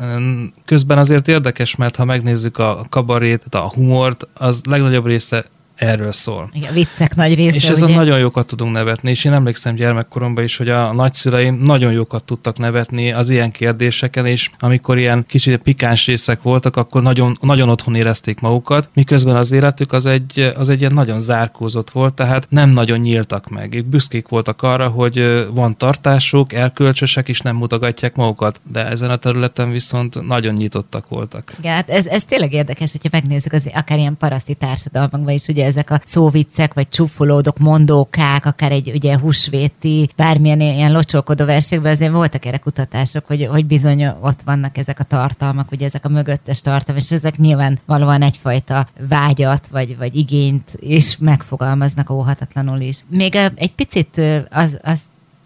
Közben azért érdekes, mert ha megnézzük a kabarét, a humort, az legnagyobb része erről szól. Igen, viccek nagy része. És ezen nagyon jókat tudunk nevetni, és én emlékszem gyermekkoromban is, hogy a nagyszüleim nagyon jókat tudtak nevetni az ilyen kérdéseken, és amikor ilyen kicsit pikáns részek voltak, akkor nagyon, nagyon otthon érezték magukat, miközben az életük az egy, az egy ilyen nagyon zárkózott volt, tehát nem nagyon nyíltak meg. Ők büszkék voltak arra, hogy van tartásuk, erkölcsösek, és nem mutogatják magukat, de ezen a területen viszont nagyon nyitottak voltak. Igen, hát ez, ez tényleg érdekes, hogyha megnézzük az akár ilyen paraszti társadalmakban is, ugye ezek a szóviccek, vagy csúfolódok, mondókák, akár egy ugye húsvéti, bármilyen ilyen locsolkodó versekben azért voltak erre kutatások, hogy, hogy bizony ott vannak ezek a tartalmak, ugye ezek a mögöttes tartalmak, és ezek nyilván valóan egyfajta vágyat, vagy, vagy igényt is megfogalmaznak óhatatlanul is. Még egy picit az, az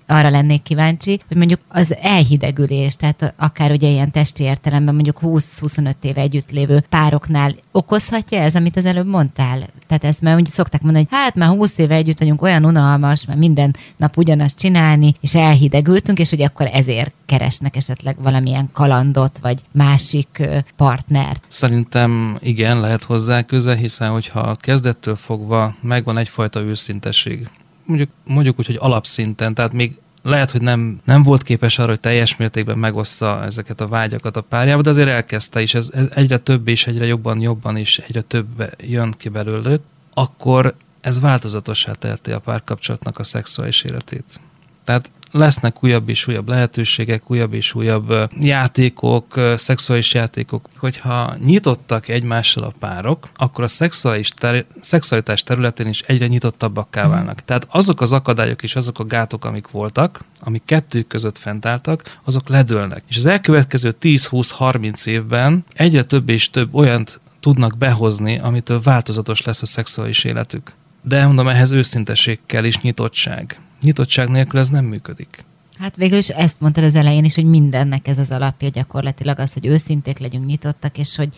arra lennék kíváncsi, hogy mondjuk az elhidegülés, tehát akár ugye ilyen testi értelemben mondjuk 20-25 éve együtt lévő pároknál okozhatja ez, amit az előbb mondtál? Tehát ezt már úgy szokták mondani, hogy hát már 20 éve együtt vagyunk, olyan unalmas, mert minden nap ugyanazt csinálni, és elhidegültünk, és ugye akkor ezért keresnek esetleg valamilyen kalandot, vagy másik partnert. Szerintem igen, lehet hozzá köze, hiszen hogyha kezdettől fogva megvan egyfajta őszintesség mondjuk, mondjuk úgy, hogy alapszinten, tehát még lehet, hogy nem, nem volt képes arra, hogy teljes mértékben megossza ezeket a vágyakat a párjába, de azért elkezdte, és ez, ez egyre több és egyre jobban, jobban is egyre több jön ki belőle, akkor ez változatossá teheti a párkapcsolatnak a szexuális életét. Tehát lesznek újabb és újabb lehetőségek, újabb és újabb játékok, szexuális játékok. Hogyha nyitottak egymással a párok, akkor a szexuális ter- szexualitás területén is egyre nyitottabbakká mhm. válnak. Tehát azok az akadályok és azok a gátok, amik voltak, amik kettők között fentálltak, azok ledőlnek. És az elkövetkező 10-20-30 évben egyre több és több olyant tudnak behozni, amitől változatos lesz a szexuális életük. De mondom, ehhez őszinteség kell és nyitottság nyitottság nélkül ez nem működik. Hát végül is ezt mondtad az elején is, hogy mindennek ez az alapja gyakorlatilag az, hogy őszinték legyünk, nyitottak, és hogy,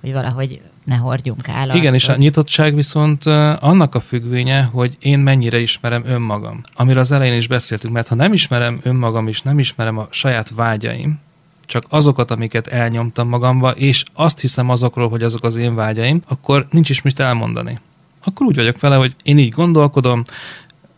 hogy valahogy ne hordjunk állat. Igen, és a nyitottság viszont annak a függvénye, hogy én mennyire ismerem önmagam. Amiről az elején is beszéltünk, mert ha nem ismerem önmagam, és nem ismerem a saját vágyaim, csak azokat, amiket elnyomtam magamba, és azt hiszem azokról, hogy azok az én vágyaim, akkor nincs is mit elmondani. Akkor úgy vagyok vele, hogy én így gondolkodom,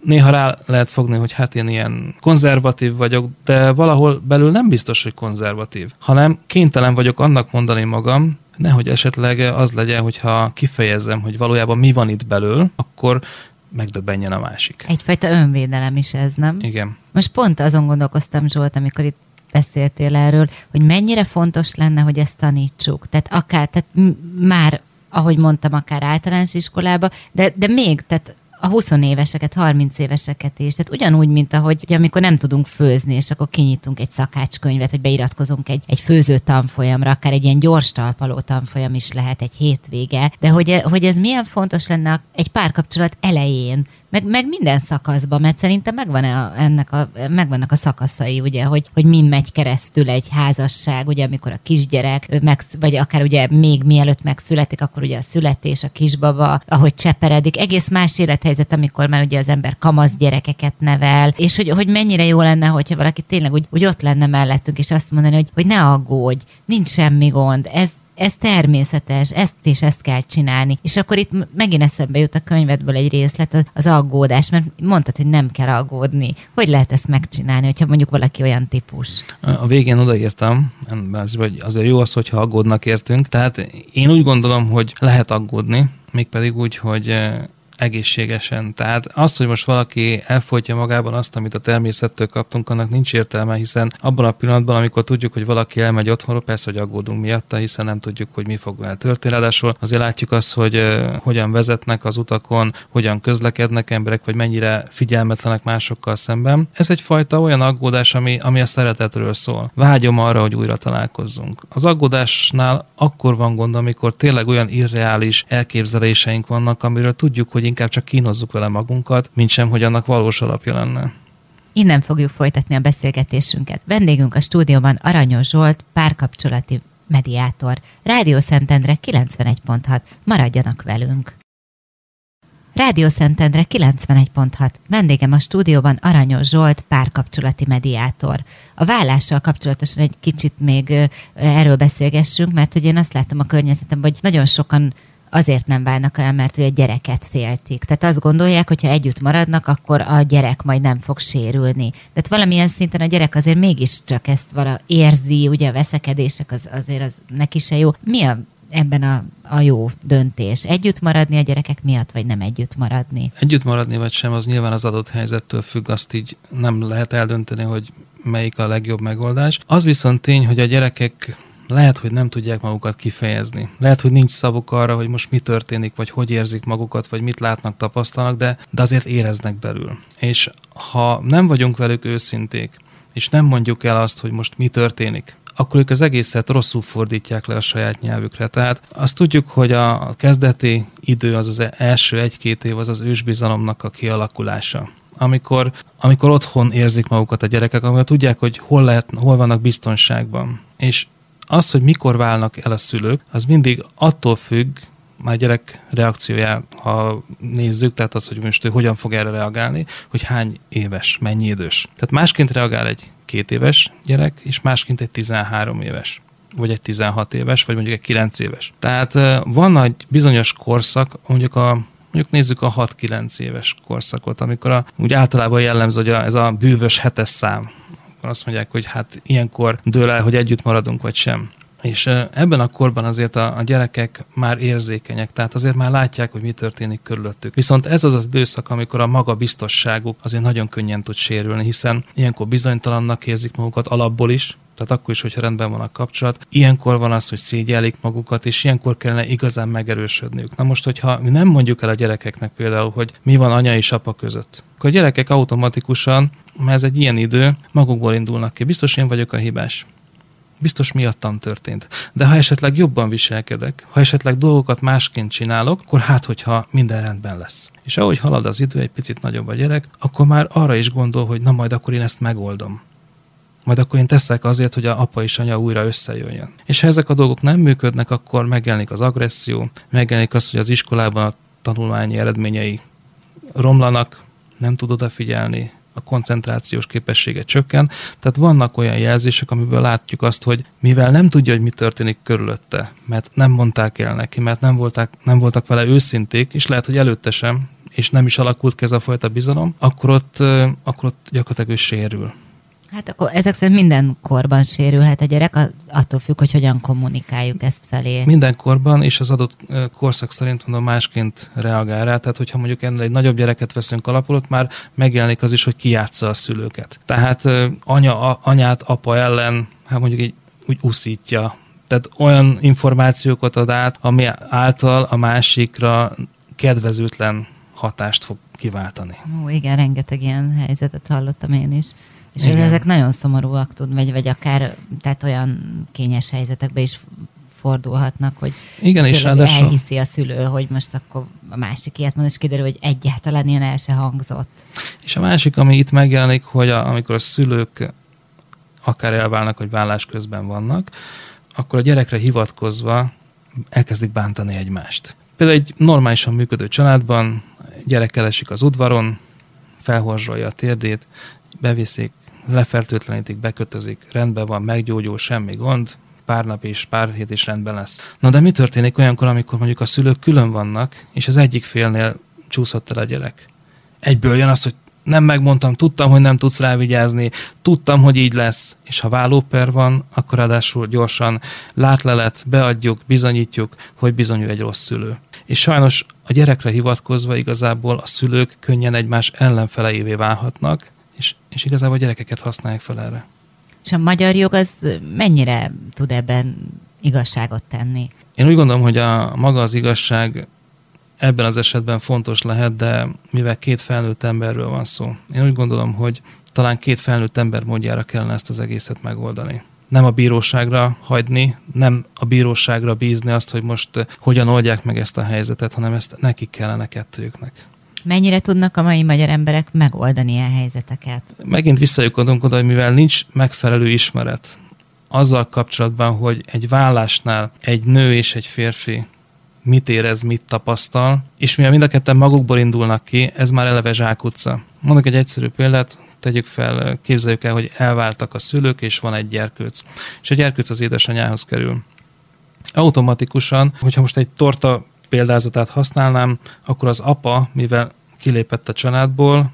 néha rá lehet fogni, hogy hát én ilyen konzervatív vagyok, de valahol belül nem biztos, hogy konzervatív, hanem kénytelen vagyok annak mondani magam, nehogy esetleg az legyen, hogyha kifejezem, hogy valójában mi van itt belül, akkor megdöbbenjen a másik. Egyfajta önvédelem is ez, nem? Igen. Most pont azon gondolkoztam, Zsolt, amikor itt beszéltél erről, hogy mennyire fontos lenne, hogy ezt tanítsuk. Tehát akár, tehát már, ahogy mondtam, akár általános iskolába, de, de még, tehát a 20 éveseket, 30 éveseket is. Tehát ugyanúgy, mint ahogy ugye, amikor nem tudunk főzni, és akkor kinyitunk egy szakácskönyvet, vagy beiratkozunk egy, egy főző tanfolyamra, akár egy ilyen gyors talpaló tanfolyam is lehet egy hétvége, de hogy, hogy ez milyen fontos lenne egy párkapcsolat elején, meg, meg minden szakaszban, mert szerintem megvan a, ennek a, megvannak a szakaszai, ugye, hogy, hogy mi megy keresztül egy házasság, ugye, amikor a kisgyerek, meg, vagy akár ugye még mielőtt megszületik, akkor ugye a születés, a kisbaba, ahogy cseperedik, egész más élethelyzet, amikor már ugye az ember kamasz gyerekeket nevel, és hogy, hogy mennyire jó lenne, hogyha valaki tényleg úgy, úgy ott lenne mellettünk, és azt mondani, hogy, hogy ne aggódj, nincs semmi gond, ez, ez természetes, ezt és ezt kell csinálni. És akkor itt megint eszembe jut a könyvedből egy részlet, az aggódás, mert mondtad, hogy nem kell aggódni. Hogy lehet ezt megcsinálni, hogyha mondjuk valaki olyan típus? A végén odaírtam, hogy azért jó az, hogyha aggódnak értünk. Tehát én úgy gondolom, hogy lehet aggódni, mégpedig úgy, hogy egészségesen. Tehát az, hogy most valaki elfolytja magában azt, amit a természettől kaptunk, annak nincs értelme, hiszen abban a pillanatban, amikor tudjuk, hogy valaki elmegy otthonról, persze, hogy aggódunk miatta, hiszen nem tudjuk, hogy mi fog vele történni. Ráadásul azért látjuk azt, hogy uh, hogyan vezetnek az utakon, hogyan közlekednek emberek, vagy mennyire figyelmetlenek másokkal szemben. Ez egyfajta olyan aggódás, ami, ami a szeretetről szól. Vágyom arra, hogy újra találkozzunk. Az aggódásnál akkor van gond, amikor tényleg olyan irreális elképzeléseink vannak, amiről tudjuk, hogy inkább csak kínozzuk vele magunkat, mint sem, hogy annak valós alapja lenne. Innen fogjuk folytatni a beszélgetésünket. Vendégünk a stúdióban Aranyos Zsolt, párkapcsolati mediátor. Rádió Szentendre 91.6. Maradjanak velünk! Rádió Szentendre 91.6. Vendégem a stúdióban Aranyos Zsolt, párkapcsolati mediátor. A vállással kapcsolatosan egy kicsit még erről beszélgessünk, mert hogy én azt látom a környezetemben, hogy nagyon sokan azért nem válnak el, mert a gyereket féltik. Tehát azt gondolják, hogy ha együtt maradnak, akkor a gyerek majd nem fog sérülni. Tehát valamilyen szinten a gyerek azért mégiscsak ezt vala érzi, ugye a veszekedések az, azért az neki se jó. Mi a ebben a, a jó döntés? Együtt maradni a gyerekek miatt, vagy nem együtt maradni? Együtt maradni, vagy sem, az nyilván az adott helyzettől függ, azt így nem lehet eldönteni, hogy melyik a legjobb megoldás. Az viszont tény, hogy a gyerekek lehet, hogy nem tudják magukat kifejezni. Lehet, hogy nincs szavuk arra, hogy most mi történik, vagy hogy érzik magukat, vagy mit látnak, tapasztalnak, de, de azért éreznek belül. És ha nem vagyunk velük őszinték, és nem mondjuk el azt, hogy most mi történik, akkor ők az egészet rosszul fordítják le a saját nyelvükre. Tehát azt tudjuk, hogy a kezdeti idő, az az első egy-két év, az az ősbizalomnak a kialakulása amikor, amikor otthon érzik magukat a gyerekek, amikor tudják, hogy hol, lehet, hol vannak biztonságban. És az, hogy mikor válnak el a szülők, az mindig attól függ, már gyerek reakcióját, ha nézzük, tehát az, hogy most ő hogyan fog erre reagálni, hogy hány éves, mennyi idős. Tehát másként reagál egy két éves gyerek, és másként egy 13 éves vagy egy 16 éves, vagy mondjuk egy 9 éves. Tehát van egy bizonyos korszak, mondjuk a mondjuk nézzük a 6-9 éves korszakot, amikor a, úgy általában jellemző, hogy a, ez a bűvös hetes szám, akkor azt mondják, hogy hát ilyenkor dől el, hogy együtt maradunk, vagy sem. És ebben a korban azért a, a gyerekek már érzékenyek, tehát azért már látják, hogy mi történik körülöttük. Viszont ez az az időszak, amikor a maga biztosságuk azért nagyon könnyen tud sérülni, hiszen ilyenkor bizonytalannak érzik magukat alapból is, tehát akkor is, hogyha rendben van a kapcsolat. Ilyenkor van az, hogy szégyelik magukat, és ilyenkor kellene igazán megerősödniük. Na most, hogyha mi nem mondjuk el a gyerekeknek például, hogy mi van anya és apa között, akkor a gyerekek automatikusan, mert ez egy ilyen idő, magukból indulnak ki. Biztos én vagyok a hibás biztos miattam történt. De ha esetleg jobban viselkedek, ha esetleg dolgokat másként csinálok, akkor hát, hogyha minden rendben lesz. És ahogy halad az idő, egy picit nagyobb a gyerek, akkor már arra is gondol, hogy na majd akkor én ezt megoldom majd akkor én teszek azért, hogy a apa és anya újra összejöjjön. És ha ezek a dolgok nem működnek, akkor megjelenik az agresszió, megjelenik az, hogy az iskolában a tanulmányi eredményei romlanak, nem tud odafigyelni, a koncentrációs képessége csökken. Tehát vannak olyan jelzések, amiből látjuk azt, hogy mivel nem tudja, hogy mi történik körülötte, mert nem mondták el neki, mert nem voltak, nem voltak vele őszinték, és lehet, hogy előtte sem, és nem is alakult ki ez a fajta bizalom, akkor ott, akkor ott gyakorlatilag ő sérül. Hát akkor ezek szerint minden korban sérülhet a gyerek, attól függ, hogy hogyan kommunikáljuk ezt felé. Minden korban, és az adott korszak szerint mondom másként reagál rá. Tehát, hogyha mondjuk ennél egy nagyobb gyereket veszünk alapul, ott már megjelenik az is, hogy kiátsza a szülőket. Tehát anya, a, anyát apa ellen, hát mondjuk így úgy uszítja. Tehát olyan információkat ad át, ami által a másikra kedvezőtlen hatást fog kiváltani. Ó, igen, rengeteg ilyen helyzetet hallottam én is. És igen. ezek nagyon szomorúak tud, vagy, vagy akár tehát olyan kényes helyzetekbe is fordulhatnak, hogy Igen, és ráadásul... elhiszi a szülő, hogy most akkor a másik ilyet mond, és kiderül, hogy egyáltalán ilyen el se hangzott. És a másik, ami itt megjelenik, hogy a, amikor a szülők akár elválnak, hogy vállás közben vannak, akkor a gyerekre hivatkozva elkezdik bántani egymást. Például egy normálisan működő családban gyerek esik az udvaron, felhorzsolja a térdét, beviszik, lefertőtlenítik, bekötözik, rendben van, meggyógyul, semmi gond, pár nap és pár hét is rendben lesz. Na de mi történik olyankor, amikor mondjuk a szülők külön vannak, és az egyik félnél csúszott el a gyerek? Egyből jön az, hogy nem megmondtam, tudtam, hogy nem tudsz rávigyázni, tudtam, hogy így lesz, és ha vállóper van, akkor ráadásul gyorsan látlelet, beadjuk, bizonyítjuk, hogy bizony egy rossz szülő. És sajnos a gyerekre hivatkozva igazából a szülők könnyen egymás ellenfeleivé válhatnak, és, és igazából gyerekeket használják fel erre. És a magyar jog az mennyire tud ebben igazságot tenni? Én úgy gondolom, hogy a maga az igazság ebben az esetben fontos lehet, de mivel két felnőtt emberről van szó, én úgy gondolom, hogy talán két felnőtt ember módjára kellene ezt az egészet megoldani. Nem a bíróságra hagyni, nem a bíróságra bízni azt, hogy most hogyan oldják meg ezt a helyzetet, hanem ezt nekik kellene kettőjüknek. Mennyire tudnak a mai magyar emberek megoldani ilyen helyzeteket? Megint visszajukodunk oda, hogy mivel nincs megfelelő ismeret azzal kapcsolatban, hogy egy vállásnál egy nő és egy férfi mit érez, mit tapasztal, és mivel mind a ketten magukból indulnak ki, ez már eleve zsákutca. Mondok egy egyszerű példát, tegyük fel, képzeljük el, hogy elváltak a szülők, és van egy gyerkőc. És a gyerkőc az édesanyához kerül. Automatikusan, hogyha most egy torta példázatát használnám, akkor az apa, mivel kilépett a családból,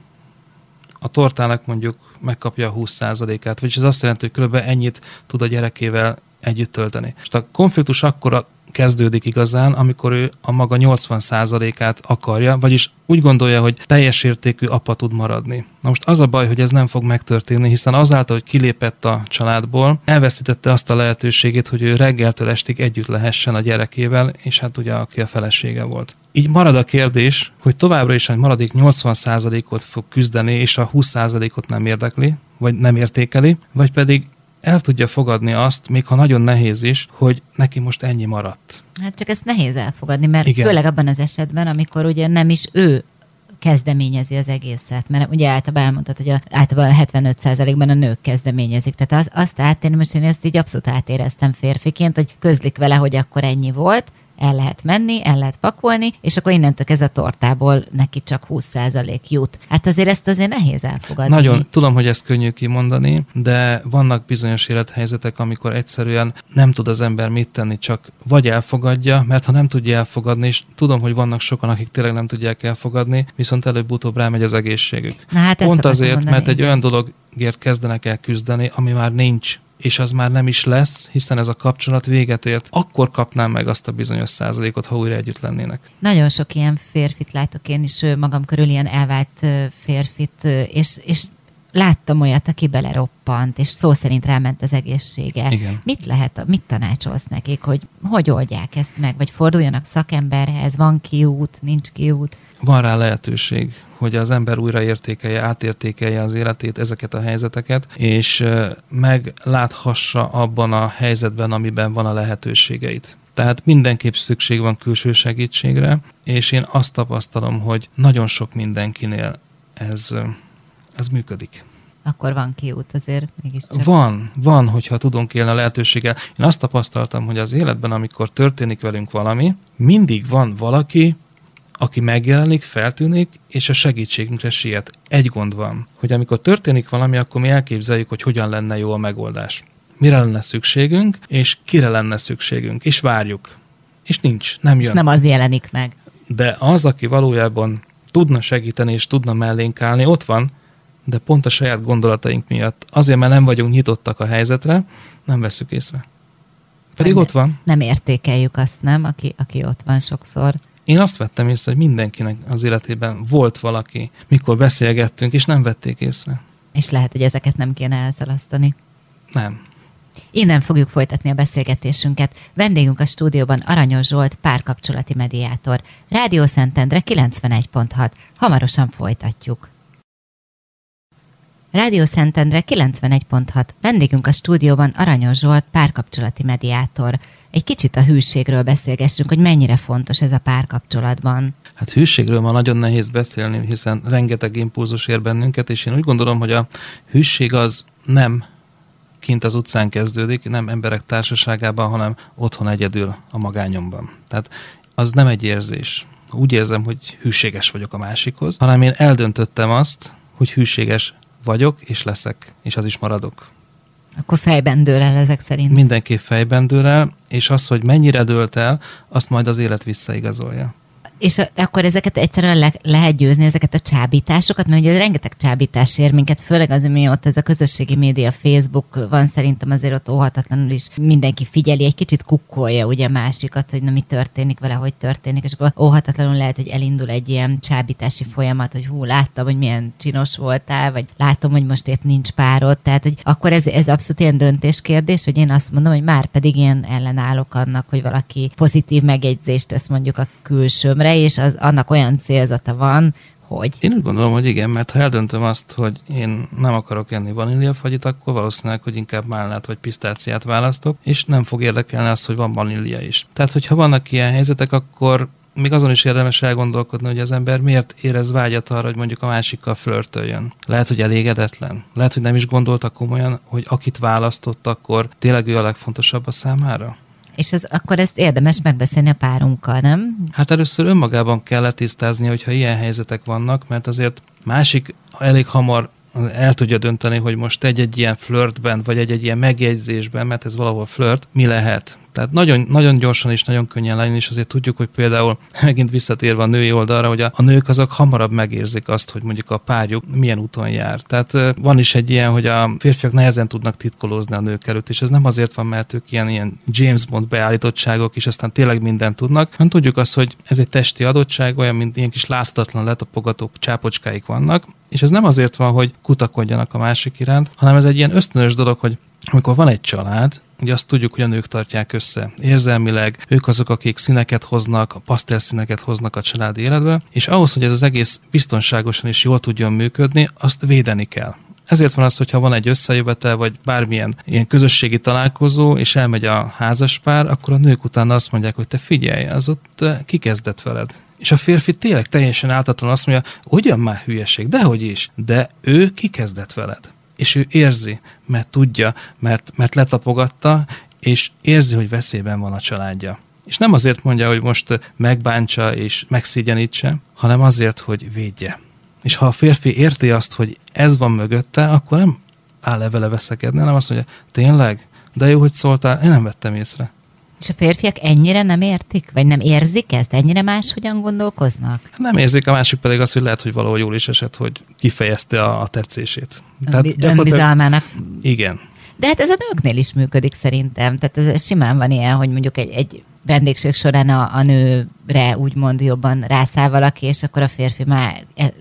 a tortának mondjuk megkapja a 20%-át, vagyis ez azt jelenti, hogy kb. ennyit tud a gyerekével együtt tölteni. És a konfliktus akkor kezdődik igazán, amikor ő a maga 80%-át akarja, vagyis úgy gondolja, hogy teljes értékű apa tud maradni. Na most az a baj, hogy ez nem fog megtörténni, hiszen azáltal, hogy kilépett a családból, elveszítette azt a lehetőségét, hogy ő reggeltől estig együtt lehessen a gyerekével, és hát ugye aki a felesége volt. Így marad a kérdés, hogy továbbra is egy maradék 80%-ot fog küzdeni, és a 20%-ot nem érdekli, vagy nem értékeli, vagy pedig el tudja fogadni azt, még ha nagyon nehéz is, hogy neki most ennyi maradt. Hát csak ezt nehéz elfogadni, mert Igen. főleg abban az esetben, amikor ugye nem is ő kezdeményezi az egészet, mert ugye általában elmondtad, hogy a, általában 75%-ban a nők kezdeményezik. Tehát az, azt átérni, most én ezt így abszolút átéreztem férfiként, hogy közlik vele, hogy akkor ennyi volt, el lehet menni, el lehet pakolni, és akkor innentől ez a tortából neki csak 20% jut. Hát azért ezt azért nehéz elfogadni. Nagyon, tudom, hogy ezt könnyű kimondani, de vannak bizonyos élethelyzetek, amikor egyszerűen nem tud az ember mit tenni, csak vagy elfogadja, mert ha nem tudja elfogadni, és tudom, hogy vannak sokan, akik tényleg nem tudják elfogadni, viszont előbb-utóbb rámegy az egészségük. Na hát Pont azért, mondani, mert egy igen. olyan dologért kezdenek el küzdeni, ami már nincs és az már nem is lesz, hiszen ez a kapcsolat véget ért, akkor kapnám meg azt a bizonyos százalékot, ha újra együtt lennének. Nagyon sok ilyen férfit látok én is magam körül, ilyen elvált férfit, és, és láttam olyat, aki beleroppant, és szó szerint ráment az egészsége. Igen. Mit lehet, mit tanácsolsz nekik, hogy hogy oldják ezt meg, vagy forduljanak szakemberhez, van kiút, nincs kiút? Van rá lehetőség hogy az ember újraértékelje, átértékelje az életét, ezeket a helyzeteket, és megláthassa abban a helyzetben, amiben van a lehetőségeit. Tehát mindenképp szükség van külső segítségre, és én azt tapasztalom, hogy nagyon sok mindenkinél ez, ez működik akkor van kiút azért mégiscsak. Van, van, hogyha tudunk élni a lehetőséggel. Én azt tapasztaltam, hogy az életben, amikor történik velünk valami, mindig van valaki, aki megjelenik, feltűnik, és a segítségünkre siet. Egy gond van, hogy amikor történik valami, akkor mi elképzeljük, hogy hogyan lenne jó a megoldás. Mire lenne szükségünk, és kire lenne szükségünk, és várjuk. És nincs, nem jön. És nem az jelenik meg. De az, aki valójában tudna segíteni, és tudna mellénk állni, ott van, de pont a saját gondolataink miatt, azért, mert nem vagyunk nyitottak a helyzetre, nem veszük észre. Pedig nem, ott van. Nem értékeljük azt, nem, aki, aki ott van sokszor. Én azt vettem észre, hogy mindenkinek az életében volt valaki, mikor beszélgettünk, és nem vették észre. És lehet, hogy ezeket nem kéne elszalasztani. Nem. Innen fogjuk folytatni a beszélgetésünket. Vendégünk a stúdióban Aranyos Zsolt, párkapcsolati mediátor. Rádió Szentendre 91.6. Hamarosan folytatjuk. Rádió Szentendre 91.6. Vendégünk a stúdióban Aranyos Zsolt, párkapcsolati mediátor. Egy kicsit a hűségről beszélgessünk, hogy mennyire fontos ez a párkapcsolatban. Hát hűségről ma nagyon nehéz beszélni, hiszen rengeteg impulzus ér bennünket, és én úgy gondolom, hogy a hűség az nem kint az utcán kezdődik, nem emberek társaságában, hanem otthon egyedül a magányomban. Tehát az nem egy érzés. Úgy érzem, hogy hűséges vagyok a másikhoz, hanem én eldöntöttem azt, hogy hűséges vagyok és leszek, és az is maradok. Akkor fejben dől el ezek szerint. Mindenképp fejben dől el, és az, hogy mennyire dőlt el, azt majd az élet visszaigazolja. És akkor ezeket egyszerűen le, lehet győzni, ezeket a csábításokat, mert ugye rengeteg csábítás ér minket, főleg az, ami ott ez a közösségi média, Facebook van, szerintem azért ott óhatatlanul is mindenki figyeli, egy kicsit kukkolja ugye másikat, hogy na mi történik vele, hogy történik, és akkor óhatatlanul lehet, hogy elindul egy ilyen csábítási folyamat, hogy hú, láttam, hogy milyen csinos voltál, vagy látom, hogy most épp nincs párod, tehát hogy akkor ez, ez abszolút ilyen döntéskérdés, hogy én azt mondom, hogy már pedig ilyen ellenállok annak, hogy valaki pozitív megjegyzést tesz mondjuk a külsőmre, erre, és az, annak olyan célzata van, hogy... Én úgy gondolom, hogy igen, mert ha eldöntöm azt, hogy én nem akarok enni vaníliafagyit, akkor valószínűleg, hogy inkább málnát vagy pisztáciát választok, és nem fog érdekelni az, hogy van vanília is. Tehát, hogyha vannak ilyen helyzetek, akkor még azon is érdemes elgondolkodni, hogy az ember miért érez vágyat arra, hogy mondjuk a másikkal flörtöljön. Lehet, hogy elégedetlen. Lehet, hogy nem is gondolta komolyan, hogy akit választott, akkor tényleg ő a legfontosabb a számára. És ez, akkor ezt érdemes megbeszélni a párunkkal, nem? Hát először önmagában kell tisztázni, hogyha ilyen helyzetek vannak, mert azért másik elég hamar el tudja dönteni, hogy most egy-egy ilyen flörtben, vagy egy-egy ilyen megjegyzésben, mert ez valahol flört, mi lehet. Tehát nagyon, nagyon gyorsan és nagyon könnyen legyen, és azért tudjuk, hogy például megint visszatérve a női oldalra, hogy a, a nők azok hamarabb megérzik azt, hogy mondjuk a párjuk milyen úton jár. Tehát van is egy ilyen, hogy a férfiak nehezen tudnak titkolózni a nők előtt, és ez nem azért van, mert ők ilyen, ilyen James Bond beállítottságok, és aztán tényleg mindent tudnak, hanem tudjuk azt, hogy ez egy testi adottság, olyan, mint ilyen kis láthatatlan letapogatók, csápocskáik vannak, és ez nem azért van, hogy kutakodjanak a másik iránt, hanem ez egy ilyen ösztönös dolog, hogy amikor van egy család, ugye azt tudjuk, hogy a nők tartják össze érzelmileg, ők azok, akik színeket hoznak, a színeket hoznak a család életbe, és ahhoz, hogy ez az egész biztonságosan és jól tudjon működni, azt védeni kell. Ezért van az, hogyha van egy összejövetel, vagy bármilyen ilyen közösségi találkozó, és elmegy a házaspár, akkor a nők utána azt mondják, hogy te figyelj, az ott eh, kikezdett veled. És a férfi tényleg teljesen áltatlan azt mondja, ugyan már hülyeség, dehogy is, de ő kikezdett veled és ő érzi, mert tudja, mert, mert letapogatta, és érzi, hogy veszélyben van a családja. És nem azért mondja, hogy most megbántsa és megszégyenítse, hanem azért, hogy védje. És ha a férfi érti azt, hogy ez van mögötte, akkor nem áll le vele veszekedni, hanem azt mondja, tényleg? De jó, hogy szóltál, én nem vettem észre. És a férfiak ennyire nem értik? Vagy nem érzik ezt? Ennyire máshogyan gondolkoznak? Nem érzik, a másik pedig az, hogy lehet, hogy valahol jól is esett, hogy kifejezte a, a tetszését. Tehát önbizalmának. Igen. De hát ez a nőknél is működik szerintem. Tehát ez, ez simán van ilyen, hogy mondjuk egy, egy vendégség során a, a nőre úgymond jobban rászáll valaki, és akkor a férfi már e-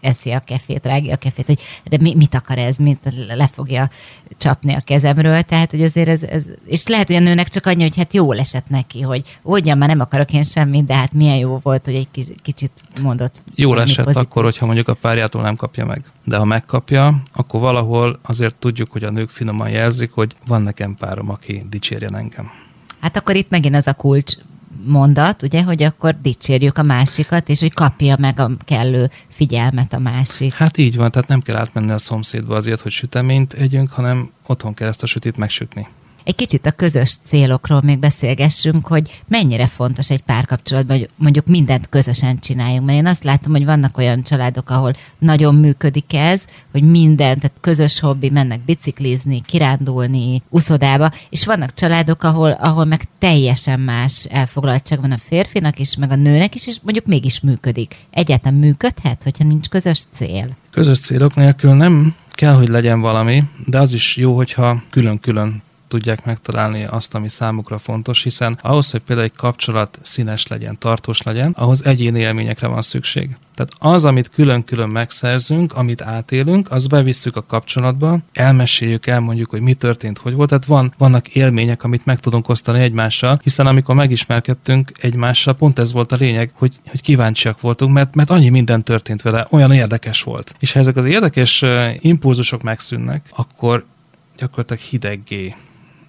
eszi a kefét, rágja a kefét, hogy de mi, mit akar ez, mit le fogja csapni a kezemről, tehát hogy azért ez, ez, és lehet, hogy a nőnek csak annyi, hogy hát jól esett neki, hogy ugyan már nem akarok én semmit, de hát milyen jó volt, hogy egy kicsit mondott. Jól esett pozitív. akkor, hogyha mondjuk a párjától nem kapja meg. De ha megkapja, akkor valahol azért tudjuk, hogy a nők finoman jelzik, hogy van nekem párom, aki dicsérjen engem. Hát akkor itt megint az a kulcs mondat, ugye, hogy akkor dicsérjük a másikat, és hogy kapja meg a kellő figyelmet a másik. Hát így van, tehát nem kell átmenni a szomszédba azért, hogy süteményt együnk, hanem otthon kell ezt a sütit megsütni egy kicsit a közös célokról még beszélgessünk, hogy mennyire fontos egy párkapcsolatban, hogy mondjuk mindent közösen csináljunk. Mert én azt látom, hogy vannak olyan családok, ahol nagyon működik ez, hogy mindent, tehát közös hobbi, mennek biciklizni, kirándulni, uszodába, és vannak családok, ahol, ahol meg teljesen más elfoglaltság van a férfinak is, meg a nőnek is, és mondjuk mégis működik. Egyáltalán működhet, hogyha nincs közös cél? Közös célok nélkül nem kell, hogy legyen valami, de az is jó, hogyha külön-külön tudják megtalálni azt, ami számukra fontos, hiszen ahhoz, hogy például egy kapcsolat színes legyen, tartós legyen, ahhoz egyéni élményekre van szükség. Tehát az, amit külön-külön megszerzünk, amit átélünk, az bevisszük a kapcsolatba, elmeséljük, elmondjuk, hogy mi történt, hogy volt. Tehát van, vannak élmények, amit meg tudunk osztani egymással, hiszen amikor megismerkedtünk egymással, pont ez volt a lényeg, hogy, hogy kíváncsiak voltunk, mert, mert annyi minden történt vele, olyan érdekes volt. És ha ezek az érdekes impulzusok megszűnnek, akkor gyakorlatilag hideggé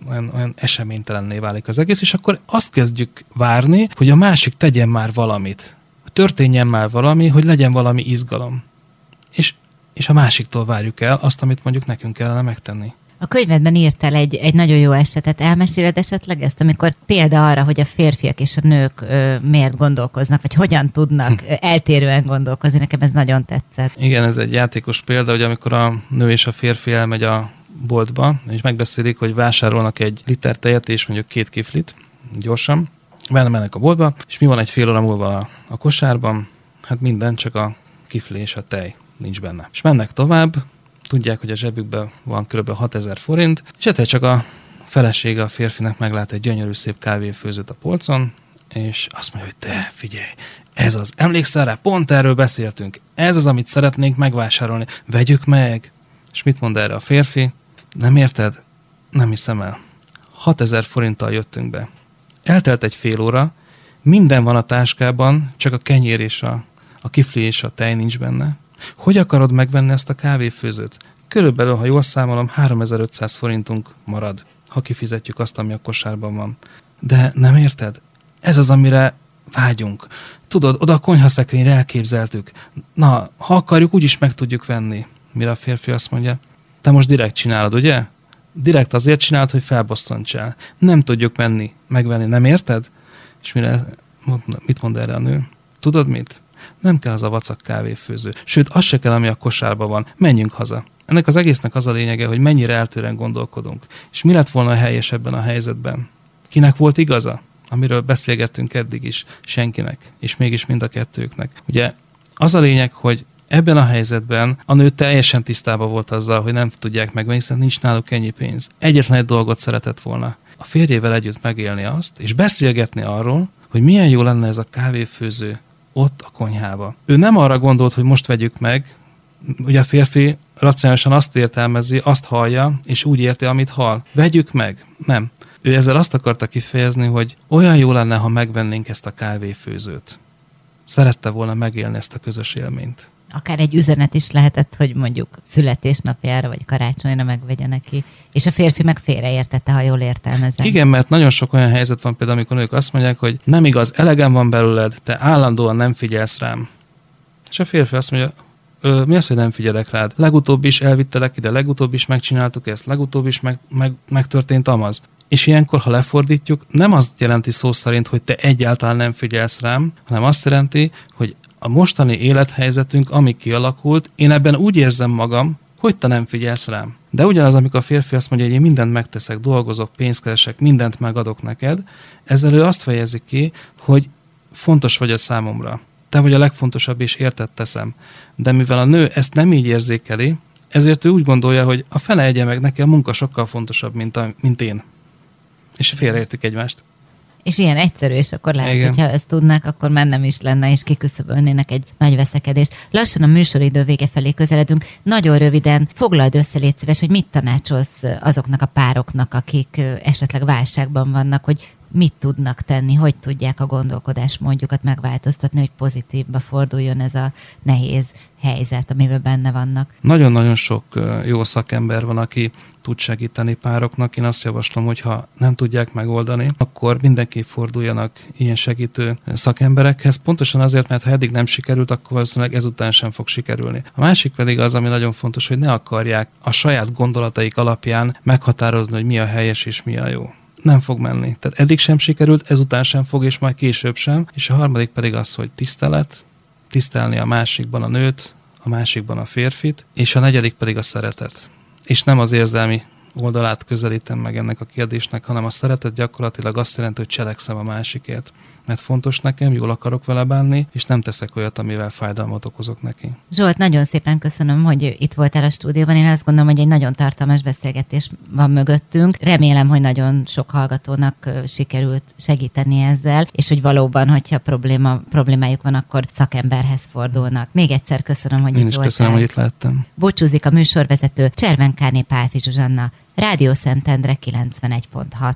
olyan, olyan eseménytelenné válik az egész, és akkor azt kezdjük várni, hogy a másik tegyen már valamit. Történjen már valami, hogy legyen valami izgalom. És, és a másiktól várjuk el azt, amit mondjuk nekünk kellene megtenni. A könyvedben írtál egy, egy nagyon jó esetet. Elmeséled esetleg ezt, amikor példa arra, hogy a férfiak és a nők ö, miért gondolkoznak, vagy hogyan tudnak hm. eltérően gondolkozni. Nekem ez nagyon tetszett. Igen, ez egy játékos példa, hogy amikor a nő és a férfi elmegy a boltba, és megbeszélik, hogy vásárolnak egy liter tejet és mondjuk két kiflit, gyorsan, benne mennek a boltba, és mi van egy fél óra múlva a, kosárban? Hát minden, csak a kifli és a tej nincs benne. És mennek tovább, tudják, hogy a zsebükben van kb. 6000 forint, és egyszer csak a felesége a férfinek meglát egy gyönyörű szép kávéfőzőt a polcon, és azt mondja, hogy te figyelj, ez az, emlékszel rá, pont erről beszéltünk, ez az, amit szeretnénk megvásárolni, vegyük meg. És mit mond erre a férfi? Nem érted? Nem hiszem el. 6000 forinttal jöttünk be. Eltelt egy fél óra, minden van a táskában, csak a kenyér és a, a kifli és a tej nincs benne. Hogy akarod megvenni ezt a kávéfőzőt? Körülbelül, ha jól számolom, 3500 forintunk marad, ha kifizetjük azt, ami a kosárban van. De nem érted? Ez az, amire vágyunk. Tudod, oda a konyhaszekrényre elképzeltük. Na, ha akarjuk, úgyis meg tudjuk venni. Mire a férfi azt mondja, te most direkt csinálod, ugye? Direkt azért csinálod, hogy felbosszantsál. Nem tudjuk menni, megvenni, nem érted? És mire, mit mond erre a nő? Tudod mit? Nem kell az a vacak kávéfőző. Sőt, az se kell, ami a kosárban van. Menjünk haza. Ennek az egésznek az a lényege, hogy mennyire eltőren gondolkodunk. És mi lett volna helyes ebben a helyzetben? Kinek volt igaza? Amiről beszélgettünk eddig is. Senkinek. És mégis mind a kettőknek. Ugye az a lényeg, hogy Ebben a helyzetben a nő teljesen tisztában volt azzal, hogy nem tudják megvenni, hiszen nincs náluk ennyi pénz. Egyetlen egy dolgot szeretett volna. A férjével együtt megélni azt, és beszélgetni arról, hogy milyen jó lenne ez a kávéfőző ott a konyhába. Ő nem arra gondolt, hogy most vegyük meg, ugye a férfi racionálisan azt értelmezi, azt hallja, és úgy érti, amit hall. Vegyük meg. Nem. Ő ezzel azt akarta kifejezni, hogy olyan jó lenne, ha megvennénk ezt a kávéfőzőt. Szerette volna megélni ezt a közös élményt akár egy üzenet is lehetett, hogy mondjuk születésnapjára vagy karácsonyra megvegye neki. És a férfi meg félreértette, ha jól értelmezem. Igen, mert nagyon sok olyan helyzet van például, amikor ők azt mondják, hogy nem igaz, elegem van belőled, te állandóan nem figyelsz rám. És a férfi azt mondja, Ö, mi az, hogy nem figyelek rád? Legutóbb is elvittelek ide, legutóbb is megcsináltuk ezt, legutóbb is meg, meg, megtörtént amaz. És ilyenkor, ha lefordítjuk, nem azt jelenti szó szerint, hogy te egyáltalán nem figyelsz rám, hanem azt jelenti, hogy a mostani élethelyzetünk, ami kialakult, én ebben úgy érzem magam, hogy te nem figyelsz rám. De ugyanaz, amikor a férfi azt mondja, hogy én mindent megteszek, dolgozok, pénzt keresek, mindent megadok neked, ezzel ő azt fejezi ki, hogy fontos vagy a számomra. Te vagy a legfontosabb, és értett teszem. De mivel a nő ezt nem így érzékeli, ezért ő úgy gondolja, hogy a fele egye meg neki a munka sokkal fontosabb, mint, a, mint én. És félreértik egymást. És ilyen egyszerű, és akkor lehet, Igen. hogyha ezt tudnák, akkor már nem is lenne, és kiküszöbölnének egy nagy veszekedés. Lassan a műsoridő vége felé közeledünk. Nagyon röviden foglald össze, légy szíves, hogy mit tanácsolsz azoknak a pároknak, akik esetleg válságban vannak, hogy mit tudnak tenni, hogy tudják a gondolkodásmódjukat megváltoztatni, hogy pozitívba forduljon ez a nehéz helyzet, amiben benne vannak. Nagyon-nagyon sok jó szakember van, aki tud segíteni pároknak. Én azt javaslom, hogy ha nem tudják megoldani, akkor mindenki forduljanak ilyen segítő szakemberekhez. Pontosan azért, mert ha eddig nem sikerült, akkor valószínűleg ezután sem fog sikerülni. A másik pedig az, ami nagyon fontos, hogy ne akarják a saját gondolataik alapján meghatározni, hogy mi a helyes és mi a jó nem fog menni. Tehát eddig sem sikerült, ezután sem fog, és majd később sem. És a harmadik pedig az, hogy tisztelet, tisztelni a másikban a nőt, a másikban a férfit, és a negyedik pedig a szeretet. És nem az érzelmi oldalát közelítem meg ennek a kérdésnek, hanem a szeretet gyakorlatilag azt jelenti, hogy cselekszem a másikért. Mert fontos nekem, jól akarok vele bánni, és nem teszek olyat, amivel fájdalmat okozok neki. Zsolt, nagyon szépen köszönöm, hogy itt voltál a stúdióban. Én azt gondolom, hogy egy nagyon tartalmas beszélgetés van mögöttünk. Remélem, hogy nagyon sok hallgatónak sikerült segíteni ezzel, és hogy valóban, hogyha probléma, problémájuk van, akkor szakemberhez fordulnak. Még egyszer köszönöm, hogy Én itt is voltál. köszönöm, hogy itt lettem. Búcsúzik a műsorvezető Cservenkárné Pálfi Zsuzsanna, Rádió Szentendre 91.6.